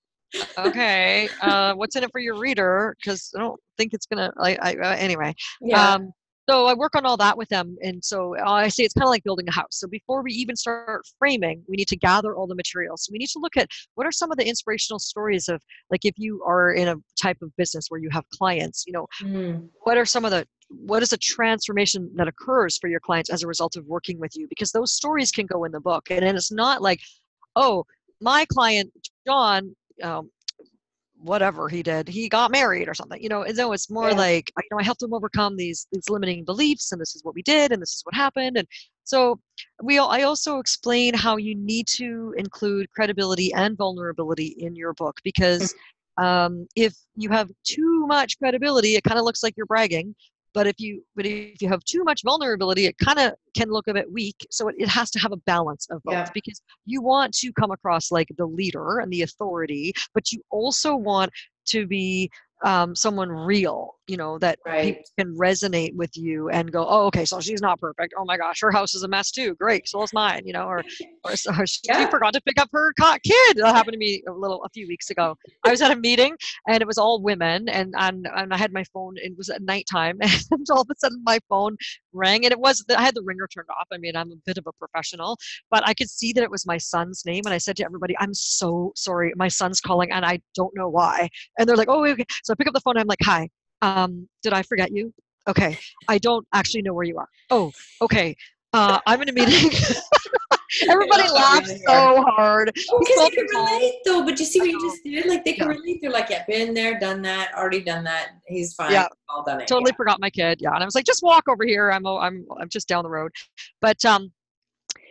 okay uh, what's in it for your reader because I don't think it's gonna like I, uh, anyway yeah. Um, so I work on all that with them. And so I say it's kind of like building a house. So before we even start framing, we need to gather all the materials. So we need to look at what are some of the inspirational stories of, like, if you are in a type of business where you have clients, you know, mm. what are some of the what is a transformation that occurs for your clients as a result of working with you because those stories can go in the book and, and it's not like oh my client john um, whatever he did he got married or something you know and so it's more yeah. like you know i helped him overcome these these limiting beliefs and this is what we did and this is what happened and so we i also explain how you need to include credibility and vulnerability in your book because um, if you have too much credibility it kind of looks like you're bragging but if you but if you have too much vulnerability it kind of can look a bit weak so it, it has to have a balance of both yeah. because you want to come across like the leader and the authority but you also want to be um, someone real, you know, that right. people can resonate with you and go, oh, okay, so she's not perfect. Oh my gosh, her house is a mess too. Great, so is mine, you know, or [laughs] or, or she yeah. forgot to pick up her kid. That happened to me a little a few weeks ago. I was at a meeting and it was all women, and and, and I had my phone. It was at nighttime, [laughs] and all of a sudden my phone rang, and it was I had the ringer turned off. I mean, I'm a bit of a professional, but I could see that it was my son's name, and I said to everybody, "I'm so sorry, my son's calling, and I don't know why." And they're like, "Oh, okay." So I pick up the phone. I'm like, hi, um, did I forget you? Okay. I don't actually know where you are. Oh, okay. Uh, I'm in a meeting. [laughs] Everybody laughs so hard. Because they can relate though. But you see what you just did? Like they can yeah. relate. They're like, yeah, been there, done that, already done that. He's fine. Yeah, all done it. Totally yeah. forgot my kid. Yeah, and I was like, just walk over here. I'm I'm I'm just down the road. But um,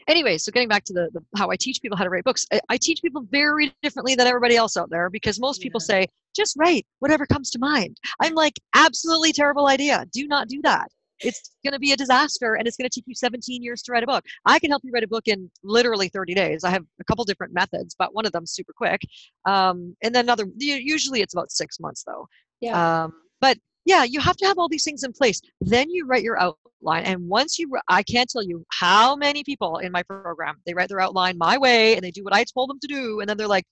anyway, so getting back to the, the, how I teach people how to write books, I, I, teach people very differently than everybody else out there because most people say just write whatever comes to mind. I'm like, absolutely terrible idea. Do not do that. It's going to be a disaster and it's going to take you 17 years to write a book. I can help you write a book in literally 30 days. I have a couple different methods, but one of them super quick. Um, and then another, usually it's about six months though. Yeah. Um, but yeah, you have to have all these things in place. Then you write your outline. And once you, I can't tell you how many people in my program, they write their outline my way and they do what I told them to do. And then they're like,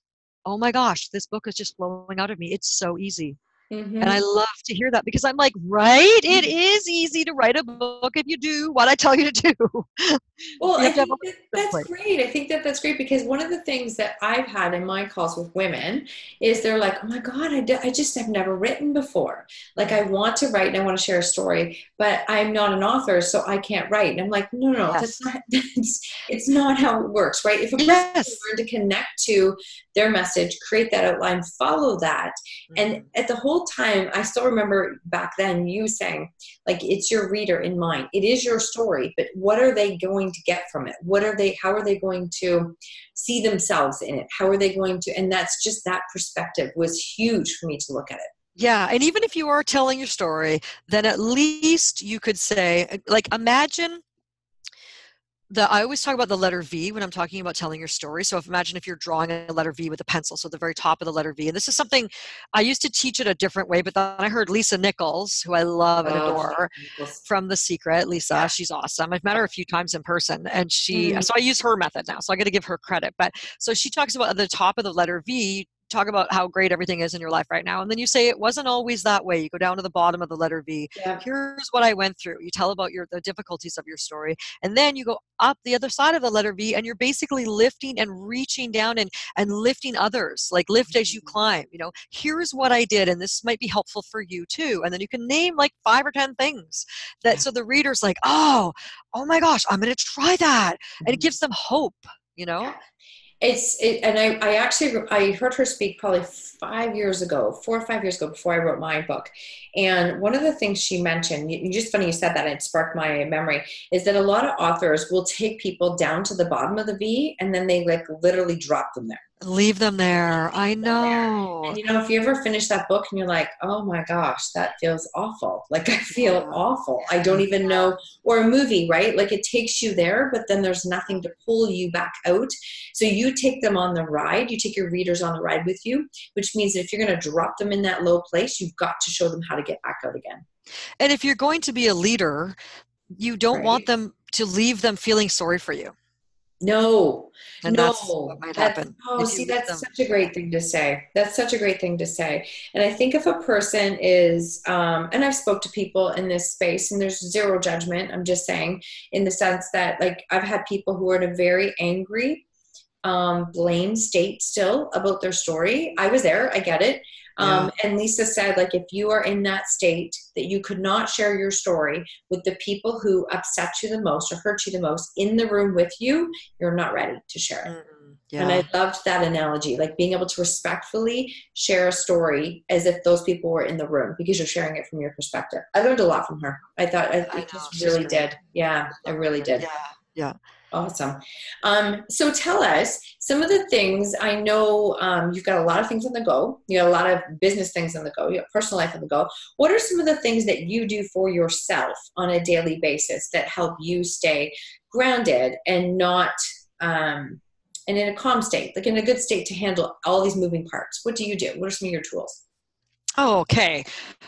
oh my gosh, this book is just flowing out of me. It's so easy. Mm-hmm. And I love to hear that because I'm like, right? It mm-hmm. easy to write a book if you do what I tell you to do. [laughs] Well, I think that that's great. I think that that's great because one of the things that I've had in my calls with women is they're like, oh my God, I, I just have never written before. Like, I want to write and I want to share a story, but I'm not an author, so I can't write. And I'm like, no, no, no, yes. that's not, [laughs] that's, it's not how it works, right? If a person yes. learn to connect to their message, create that outline, follow that. Mm-hmm. And at the whole time, I still remember back then you saying, like, it's your reader in mind. It is your story, but what are they going to get from it? What are they, how are they going to see themselves in it? How are they going to, and that's just that perspective was huge for me to look at it. Yeah, and even if you are telling your story, then at least you could say, like, imagine the I always talk about the letter V when I'm talking about telling your story. So if imagine if you're drawing a letter V with a pencil, so the very top of the letter V. And this is something I used to teach it a different way, but then I heard Lisa Nichols, who I love and oh, adore from The Secret. Lisa, yeah. she's awesome. I've met her a few times in person and she mm. so I use her method now. So I got to give her credit. But so she talks about at the top of the letter V, talk about how great everything is in your life right now and then you say it wasn't always that way you go down to the bottom of the letter v yeah. here's what i went through you tell about your the difficulties of your story and then you go up the other side of the letter v and you're basically lifting and reaching down and and lifting others like lift as you mm-hmm. climb you know here's what i did and this might be helpful for you too and then you can name like five or ten things that so the reader's like oh oh my gosh i'm going to try that and it mm-hmm. gives them hope you know it's it, and I, I actually I heard her speak probably five years ago, four or five years ago before I wrote my book. And one of the things she mentioned, just funny you said that, it sparked my memory, is that a lot of authors will take people down to the bottom of the V and then they like literally drop them there leave them there. I know and you know if you ever finish that book and you're like oh my gosh that feels awful. Like i feel yeah. awful. I don't even know. Or a movie right? Like it takes you there but then there's nothing to pull you back out. So you take them on the ride. You take your readers on the ride with you which means if you're going to drop them in that low place you've got to show them how to get back out again. And if you're going to be a leader you don't right. want them to leave them feeling sorry for you no, and no, that's what might happen. Oh, see, that's them. such a great thing to say. That's such a great thing to say. And I think if a person is, um, and I've spoke to people in this space, and there's zero judgment. I'm just saying, in the sense that, like, I've had people who are in a very angry, um, blame state still about their story. I was there. I get it. Um, And Lisa said, like, if you are in that state that you could not share your story with the people who upset you the most or hurt you the most in the room with you, you're not ready to share it. Mm-hmm. Yeah. And I loved that analogy, like being able to respectfully share a story as if those people were in the room because you're sharing it from your perspective. I learned a lot from her. I thought I, I just really did. Yeah, I really did. Yeah. Yeah. Awesome. Um, so tell us some of the things I know um, you've got a lot of things on the go. You got a lot of business things on the go. You have personal life on the go. What are some of the things that you do for yourself on a daily basis that help you stay grounded and not um, and in a calm state, like in a good state to handle all these moving parts? What do you do? What are some of your tools? Oh, okay.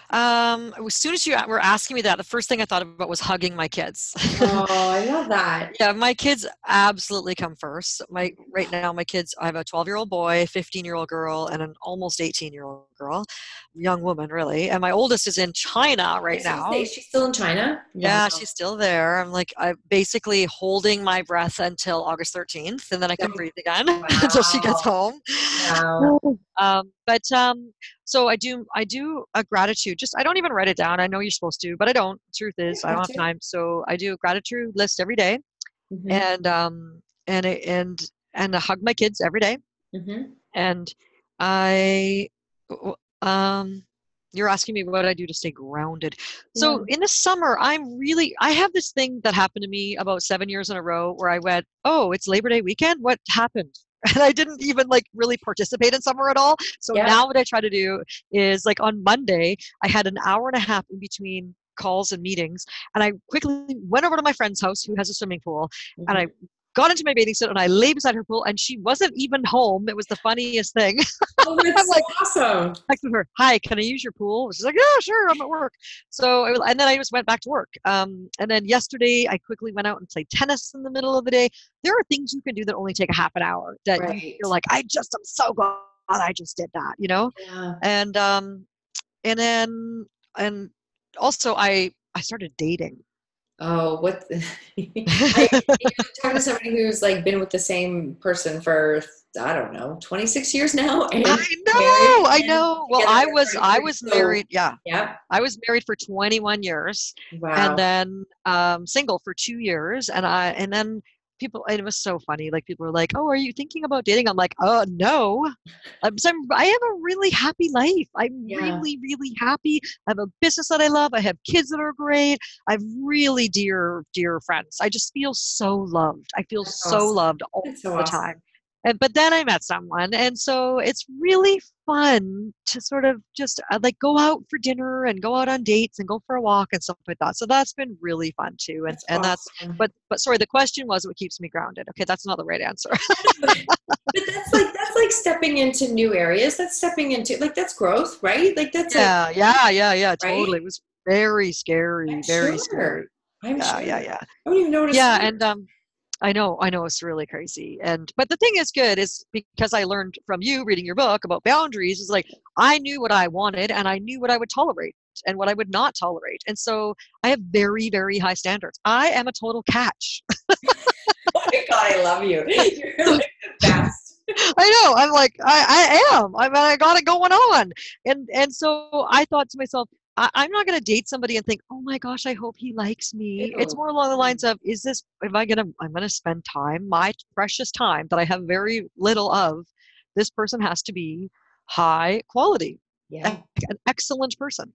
Um, as soon as you were asking me that, the first thing I thought about was hugging my kids. [laughs] oh, I love that. yeah, my kids absolutely come first. My right now, my kids. I have a 12 year old boy, 15 year old girl, and an almost 18 year old girl, young woman really. And my oldest is in China right now. Is she still in China? Yeah, she's still there. I'm like, I'm basically holding my breath until August 13th, and then I can breathe again wow. [laughs] until she gets home. Wow. Um, but um, so I do I do a gratitude. Just I don't even write it down. I know you're supposed to, but I don't. Truth is, I don't have time. So I do a gratitude list every day. Mm-hmm. and um, and and and I hug my kids every day. Mm-hmm. And I um you're asking me what I do to stay grounded. So yeah. in the summer, I'm really, I have this thing that happened to me about seven years in a row where I went, oh, it's Labor Day weekend. What happened? [laughs] And I didn't even like really participate in summer at all. So yeah. now what I try to do is like on Monday, I had an hour and a half in between calls and meetings and i quickly went over to my friend's house who has a swimming pool mm-hmm. and i got into my bathing suit and I lay beside her pool and she wasn't even home. It was the funniest thing. [laughs] Oh, that's I'm like, awesome. I said her, hi, can I use your pool? She's like, yeah, sure, I'm at work. So, and then I just went back to work. Um, and then yesterday I quickly went out and played tennis in the middle of the day. There are things you can do that only take a half an hour that right. you're like, I just am so glad I just did that, you know? Yeah. And, um, and then, and also I, I started dating oh what [laughs] I, [laughs] talking to somebody who's like been with the same person for i don't know 26 years now i know i know. Well i was i was married yeah. Yeah i was married for 21 years wow. and then um, single for two years and i and then people it was so funny like people were like oh are you thinking about dating? I'm like oh no. I'm, I'm, i have a really happy life. I'm yeah. really really happy. I have a business that i love. I have kids that are great. I have really dear dear friends. I just feel so loved. I feel That's so awesome. loved all so the awesome. time but then I met someone, and so it's really fun to sort of just uh, like go out for dinner and go out on dates and go for a walk and stuff like that. So that's been really fun too. And that's and awesome. that's but but sorry, the question was what keeps me grounded. Okay, that's not the right answer. [laughs] but that's like that's like stepping into new areas. That's stepping into like that's growth, right? Like that's yeah, yeah, yeah, yeah. Right? Totally, it was very scary, I'm very sure. scary. I'm yeah, sure. yeah, yeah. I don't even notice. Yeah, and um I know, I know it's really crazy. And but the thing is good is because I learned from you reading your book about boundaries is like I knew what I wanted and I knew what I would tolerate and what I would not tolerate. And so I have very, very high standards. I am a total catch. [laughs] [laughs] oh my god, I love you. [laughs] You're like the best. I know. I'm like I, I am. I mean, I got it going on, and and so I thought to myself, I, am not going to date somebody and think, oh my gosh, I hope he likes me. Ew. It's more along the lines of, is this, am I going to, I'm going to spend time, my precious time that I have very little of. This person has to be high quality, yeah. an excellent person.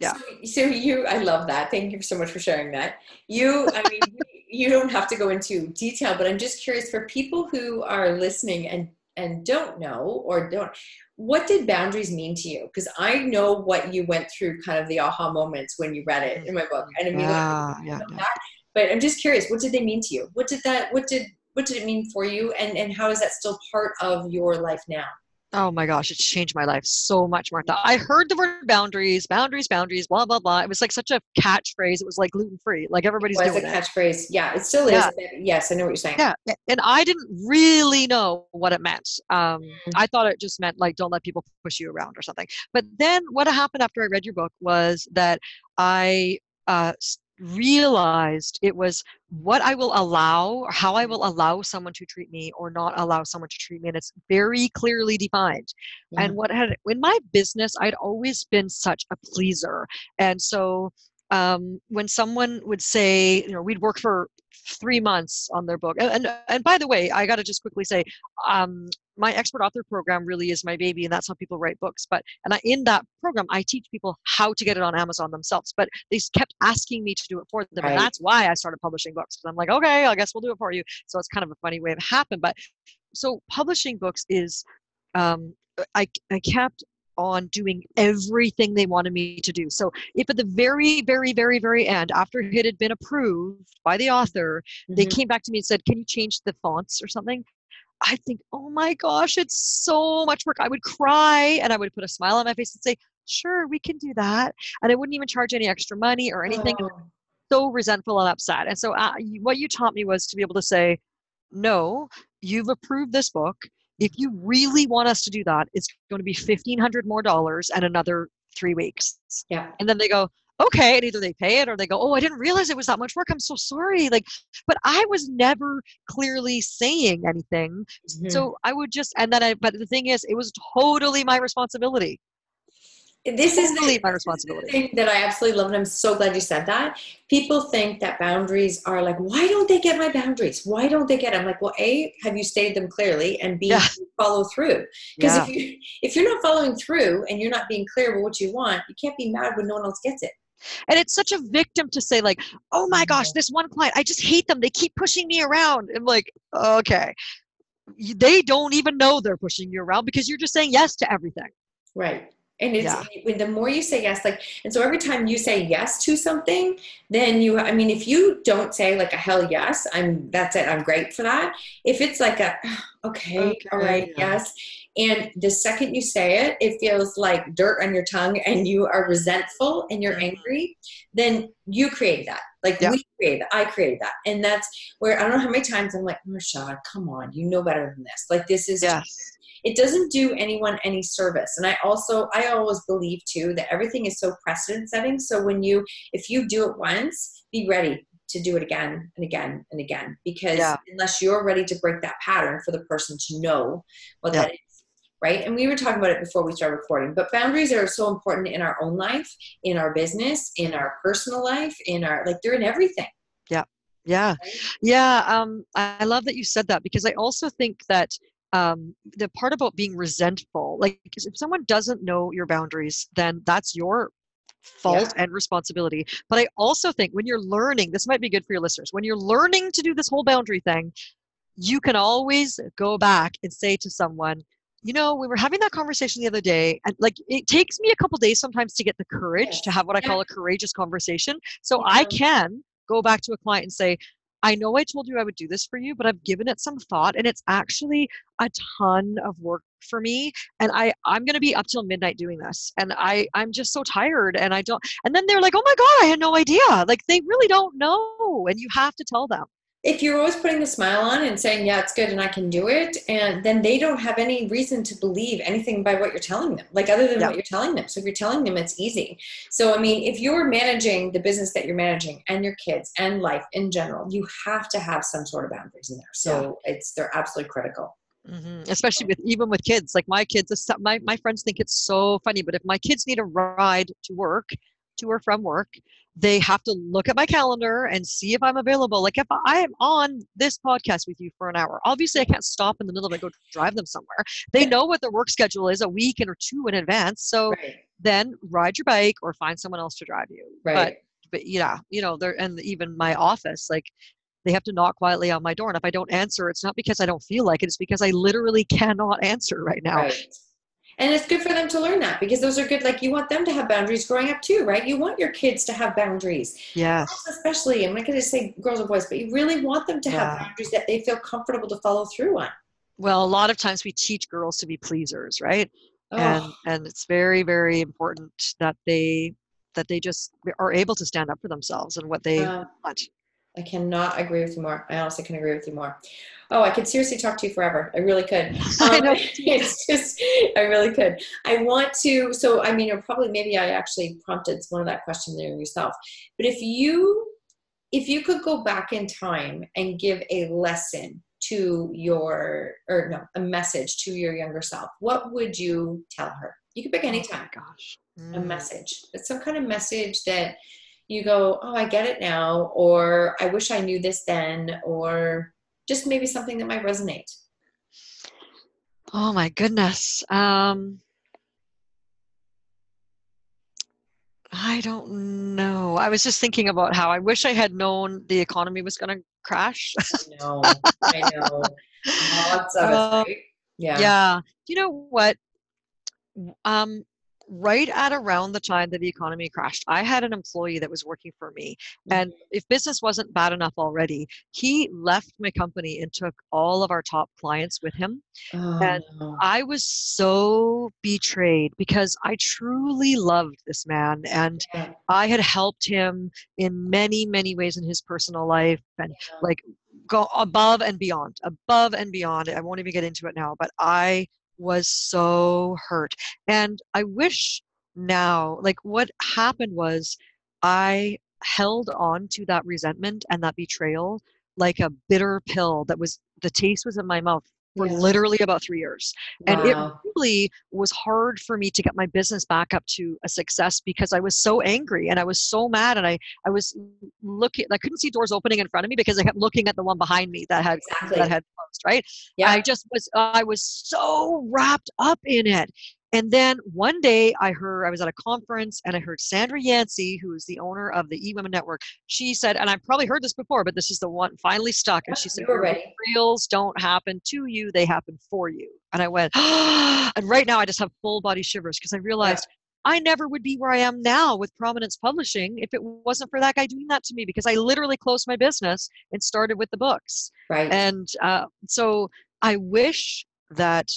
Yeah. So, so, you, I love that. Thank you so much for sharing that. You, I mean, [laughs] you don't have to go into detail, but I'm just curious for people who are listening and and don't know or don't what did boundaries mean to you? Because I know what you went through, kind of the aha moments when you read it in my book, and immediately. Yeah, yeah, yeah. But I'm just curious, what did they mean to you? What did that? What did what did it mean for you? And and how is that still part of your life now? Oh my gosh, it's changed my life so much, Marsha. I heard the word boundaries, boundaries, boundaries, blah blah blah. It was like such a catchphrase. It was like gluten free, like everybody's it was doing a catchphrase. Yeah, it still is. Yeah. Yes, I know what you're saying. Yeah, and I didn't really know what it meant. Um, mm-hmm. I thought it just meant like don't let people push you around or something. But then what happened after I read your book was that I uh, realized it was what I will allow or how I will allow someone to treat me or not allow someone to treat me. And it's very clearly defined. Yeah. And what had in my business, I'd always been such a pleaser. And so um, when someone would say, you know, we'd work for three months on their book. And and, and by the way, I got to just quickly say, um, my expert author program really is my baby, and that's how people write books. But and I, in that program, I teach people how to get it on Amazon themselves. But they kept asking me to do it for them, right. and that's why I started publishing books. Because I'm like, okay, I guess we'll do it for you. So it's kind of a funny way it happened. But so publishing books is um, I, I kept on doing everything they wanted me to do. So if at the very, very, very, very end, after it had been approved by the author, mm-hmm. they came back to me and said, Can you change the fonts or something? I think, oh my gosh, it's so much work. I would cry and I would put a smile on my face and say, Sure, we can do that. And I wouldn't even charge any extra money or anything. Oh. So resentful and upset. And so, uh, what you taught me was to be able to say, No, you've approved this book if you really want us to do that, it's going to be fifteen hundred more dollars and another three weeks. Yeah. And then they go, okay, and either they pay it or they go, oh, I didn't realize it was that much work. I'm so sorry. Like, but I was never clearly saying anything. Mm-hmm. So I would just, and then I, but the thing is, it was totally my responsibility. This is the, my responsibility thing that I absolutely love, and I'm so glad you said that. People think that boundaries are like, why don't they get my boundaries? Why don't they get? Them? I'm like, well, a, have you stated them clearly, and b, yeah. follow through. Because yeah. if you if you're not following through and you're not being clear about what you want, you can't be mad when no one else gets it. And it's such a victim to say, like, oh my gosh, this one client, I just hate them. They keep pushing me around. I'm like, okay. They don't even know they're pushing you around because you're just saying yes to everything. Right. And it's yeah. when the more you say yes, like, and so every time you say yes to something, then you, I mean, if you don't say like a hell yes, I'm, that's it, I'm great for that. If it's like a, okay, okay all right, yeah. yes. And the second you say it, it feels like dirt on your tongue [laughs] and you are resentful and you're mm-hmm. angry, then you created that. Like yeah. we created I created that. And that's where I don't know how many times I'm like, Rashad, come on, you know better than this. Like this is yes it doesn't do anyone any service. And i also i always believe too that everything is so precedent setting. So when you if you do it once be ready to do it again and again and again because yeah. unless you're ready to break that pattern for the person to know what yeah. that is right? And we were talking about it before we started recording but boundaries are so important in our own life in our business in our personal life in our like they're in everything. Yeah. Yeah. Yeah um, i love that you said that because i also think that um, the part about being resentful like if someone doesn't know your boundaries then that's your fault yeah. and responsibility but i also think when you're learning this might be good for your listeners when you're learning to do this whole boundary thing you can always go back and say to someone you know we were having that conversation the other day and like it takes me a couple days sometimes to get the courage to have what i call a courageous conversation so yeah. i can go back to a client and say I know I told you I would do this for you, but I've given it some thought and it's actually a ton of work for me and I I'm going to be up till midnight doing this and I I'm just so tired and I don't and then they're like, "Oh my god, I had no idea." Like they really don't know and you have to tell them if you're always putting the smile on and saying yeah it's good and i can do it and then they don't have any reason to believe anything by what you're telling them like other than yeah. what you're telling them so if you're telling them it's easy so i mean if you're managing the business that you're managing and your kids and life in general you have to have some sort of boundaries in there so yeah. it's they're absolutely critical Mm-hmm. Especially with even with kids, like my kids, my my friends think it's so funny. But if my kids need a ride to work, to or from work, they have to look at my calendar and see if I'm available. Like if I am on this podcast with you for an hour, obviously I can't stop in the middle of it, go drive them somewhere. They know what their work schedule is a week and or two in advance. So right. then ride your bike or find someone else to drive you. Right. But but yeah, you know, there and even my office, like they have to knock quietly on my door. And if I don't answer, it's not because I don't feel like it, it's because I literally cannot answer right now. Right and it's good for them to learn that because those are good like you want them to have boundaries growing up too right? You want your kids to have boundaries. Yes. Especially i'm not going to say girls and boys but you really want them to yeah. have boundaries that they feel comfortable to follow through on. Well a lot of times we teach girls to be pleasers right? Oh. and and it's very very important that they that they just are able to stand up for themselves and what they uh, want I cannot agree with you more. I honestly can agree with you more. Oh, I could seriously talk to you forever. I really could. [laughs] Um. [laughs] It's just, I really could. I want to, so I mean, or probably maybe I actually prompted one of that question there yourself. But if you, if you could go back in time and give a lesson to your, or no, a message to your younger self, what would you tell her? You could pick any time. Oh gosh. Mm. A message. It's some kind of message that you go, oh, I get it now, or I wish I knew this then, or just maybe something that might resonate? Oh my goodness. Um, I don't know. I was just thinking about how I wish I had known the economy was going to crash. no, I know. [laughs] Lots of uh, right? Yeah. Yeah. You know what? Um, right at around the time that the economy crashed, I had an employee that was working for me. And mm-hmm. if business wasn't bad enough already, he left my company and took all of our top clients with him. Oh, and. I was so betrayed because I truly loved this man and yeah. I had helped him in many, many ways in his personal life and yeah. like go above and beyond, above and beyond. I won't even get into it now, but I was so hurt. And I wish now, like what happened was I held on to that resentment and that betrayal like a bitter pill that was the taste was in my mouth for yeah. literally about three years. Wow. And it really was hard for me to get my business back up to a success because I was so angry and I was so mad and I, I was looking I couldn't see doors opening in front of me because I kept looking at the one behind me that had exactly. that had closed, right? Yeah. I just was I was so wrapped up in it. And then one day I heard, I was at a conference and I heard Sandra Yancey, who is the owner of the eWomen Network. She said, and I've probably heard this before, but this is the one finally stuck. And she said, reels don't happen to you, they happen for you. And I went, oh, [gasps] and right now I just have full body shivers because I realized I never would be where I am now with Prominence Publishing if it wasn't for that guy doing that to me because I literally closed my business and started with the books. Right. And uh, so I wish that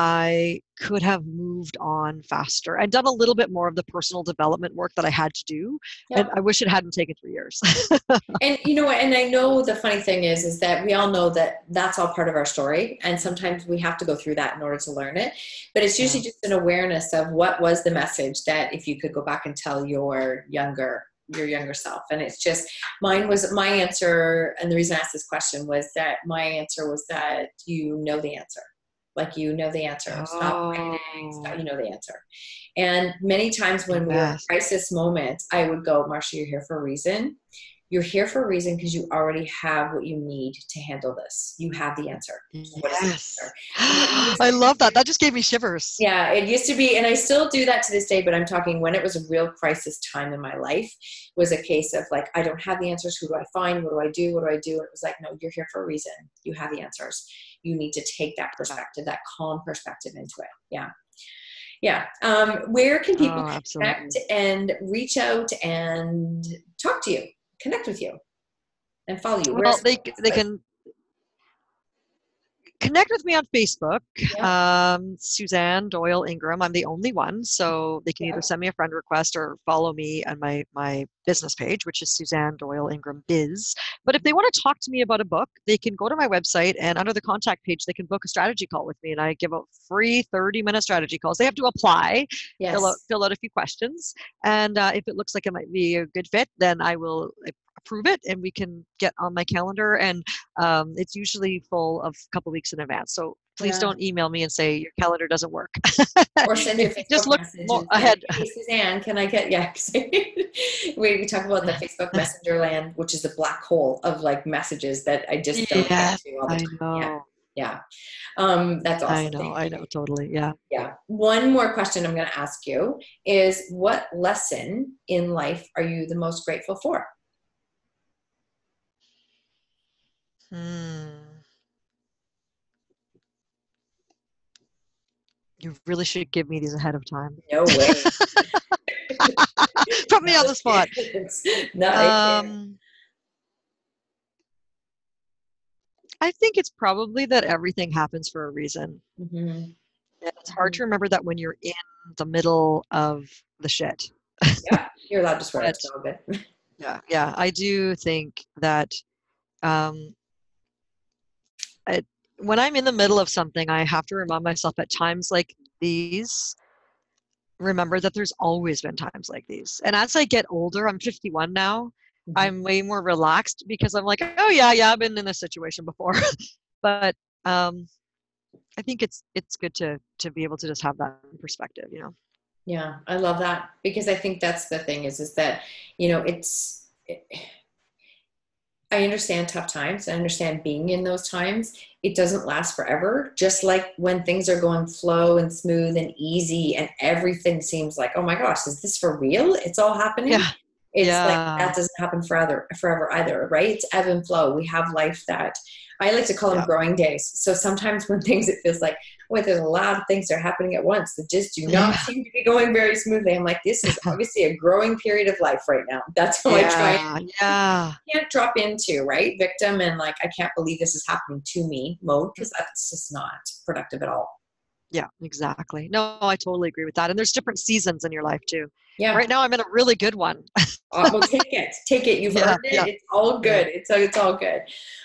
I could have moved on faster and done a little bit more of the personal development work that I had to do. Yeah. And I wish it hadn't taken three years. [laughs] and you know what? And I know the funny thing is, is that we all know that that's all part of our story. And sometimes we have to go through that in order to learn it. But it's usually yeah. just an awareness of what was the message that if you could go back and tell your younger your younger self and it's just mine was my answer and the reason i asked this question was that my answer was that you know the answer like you know the answer. Stop oh. Stop, you know the answer. And many times when we're in crisis moments, I would go, Marsha, you're here for a reason. You're here for a reason because you already have what you need to handle this. You have the answer. Yes. The answer? [gasps] I love that. That just gave me shivers. Yeah, it used to be, and I still do that to this day, but I'm talking when it was a real crisis time in my life was a case of like, I don't have the answers. Who do I find? What do I do? What do I do? And it was like, no, you're here for a reason. You have the answers you need to take that perspective, that calm perspective into it. Yeah. Yeah. Um, where can people oh, connect and reach out and talk to you, connect with you, and follow you? Well, they, they can connect with me on Facebook, yeah. um, Suzanne Doyle Ingram. I'm the only one, so they can yeah. either send me a friend request or follow me on my my business page, which is Suzanne Doyle Ingram Biz. But if they want to talk to me about a book, they can go to my website and under the contact page, they can book a strategy call with me, and I give out free 30 minute strategy calls. They have to apply, yes. fill out fill out a few questions, and uh, if it looks like it might be a good fit, then I will approve it and we can get on my calendar and um, it's usually full of a couple weeks in advance so please yeah. don't email me and say your calendar doesn't work or send your [laughs] just look ahead hey, suzanne can i get yeah [laughs] we talk about the facebook [laughs] messenger land which is a black hole of like messages that i just don't yes, get to all the time. I know. yeah yeah um, that's awesome. I know, I know, totally. Yeah. Yeah. One more question I'm going to ask you is what lesson in life are you the most grateful for? Hmm. You really should give me these ahead of time. No way. [laughs] Put me on the spot. no, um, I think it's probably that everything happens for a reason. Mm-hmm. It's hard to mm-hmm. remember that when you're in the middle of the shit. yeah, you're allowed to swear. [laughs] But, it's all good. yeah, yeah. I do think that um, I, when I'm in the middle of something, I have to remind myself at times like these, remember that there's always been times like these. And as I get older, I'm 51 now, mm-hmm. I'm way more relaxed because I'm like, oh yeah, yeah, I've been in this situation before. [laughs] but um, I think it's it's good to to be able to just have that perspective, you know. Yeah, I love that because I think that's the thing is is that you know it's. It, I understand tough times. I understand being in those times. It doesn't last forever. Just like when things are going flow and smooth and easy and everything seems like, oh my gosh, is this for real? It's all happening. Yeah. It's yeah. like that doesn't happen forever, forever either, right? It's ebb and flow. We have life that I like to call them yeah. growing days. So sometimes when [laughs] things it feels like, wait, there's a lot of things that are happening at once that just do not yeah. seem to be going very smoothly. I'm like, this is [laughs] obviously a growing period of life right now. That's how yeah. I try. Yeah. Can't drop into right victim and like I can't believe this is happening to me mode because that's just not productive at all. Yeah, exactly. No, I totally agree with that. And there's different seasons in your life too. Yeah. Right now, I'm in a really good one. [laughs] uh, well, [laughs] take it. Take it. You've yeah, earned it. Yeah. It's all good. Yeah. It's, it's all good.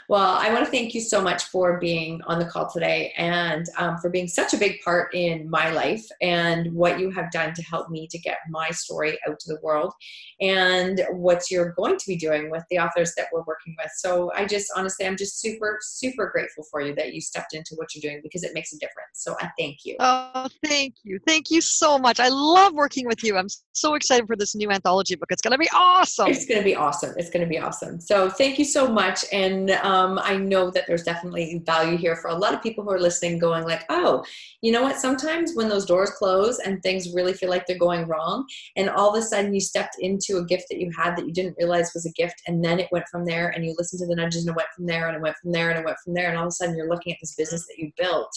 Well, I want to thank you so much for being on the call today and um, for being such a big part in my life and what you have done to help me to get my story out to the world and what you're going to be doing with the authors that we're working with. So I just honestly, I'm just super, super grateful for you that you stepped into what you're doing because it makes a difference. So I thank you. Oh, thank you. Thank you so much. I love working with you. I'm so excited for this new anthology book. It's going to be awesome. It's going to be awesome. It's going to be awesome. So thank you so much. And um, I know that there's definitely value here for a lot of people who are listening, going like, oh, you know what? Sometimes when those doors close and things really feel like they're going wrong, and all of a sudden you stepped into a gift that you had that you didn't realize was a gift, and then it went from there, and you listened to the nudges, and it went from there, and it went from there, and it went from there, and all of a sudden you're looking at this business that you built.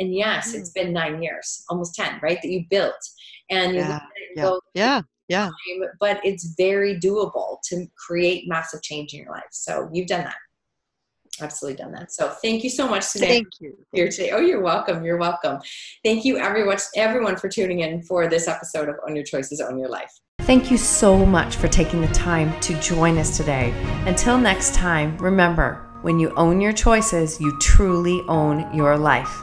And yes, it's been nine years, almost 10, right? That you built. And yeah, yeah, go, yeah, yeah. But it's very doable to create massive change in your life. So you've done that absolutely done that. So thank you so much, Suzanne. Thank you. Here today. Oh, you're welcome. You're welcome. Thank you, everyone, everyone, for tuning in for this episode of Own Your Choices, Own Your Life. Thank you so much for taking the time to join us today. Until next time, remember when you own your choices, you truly own your life.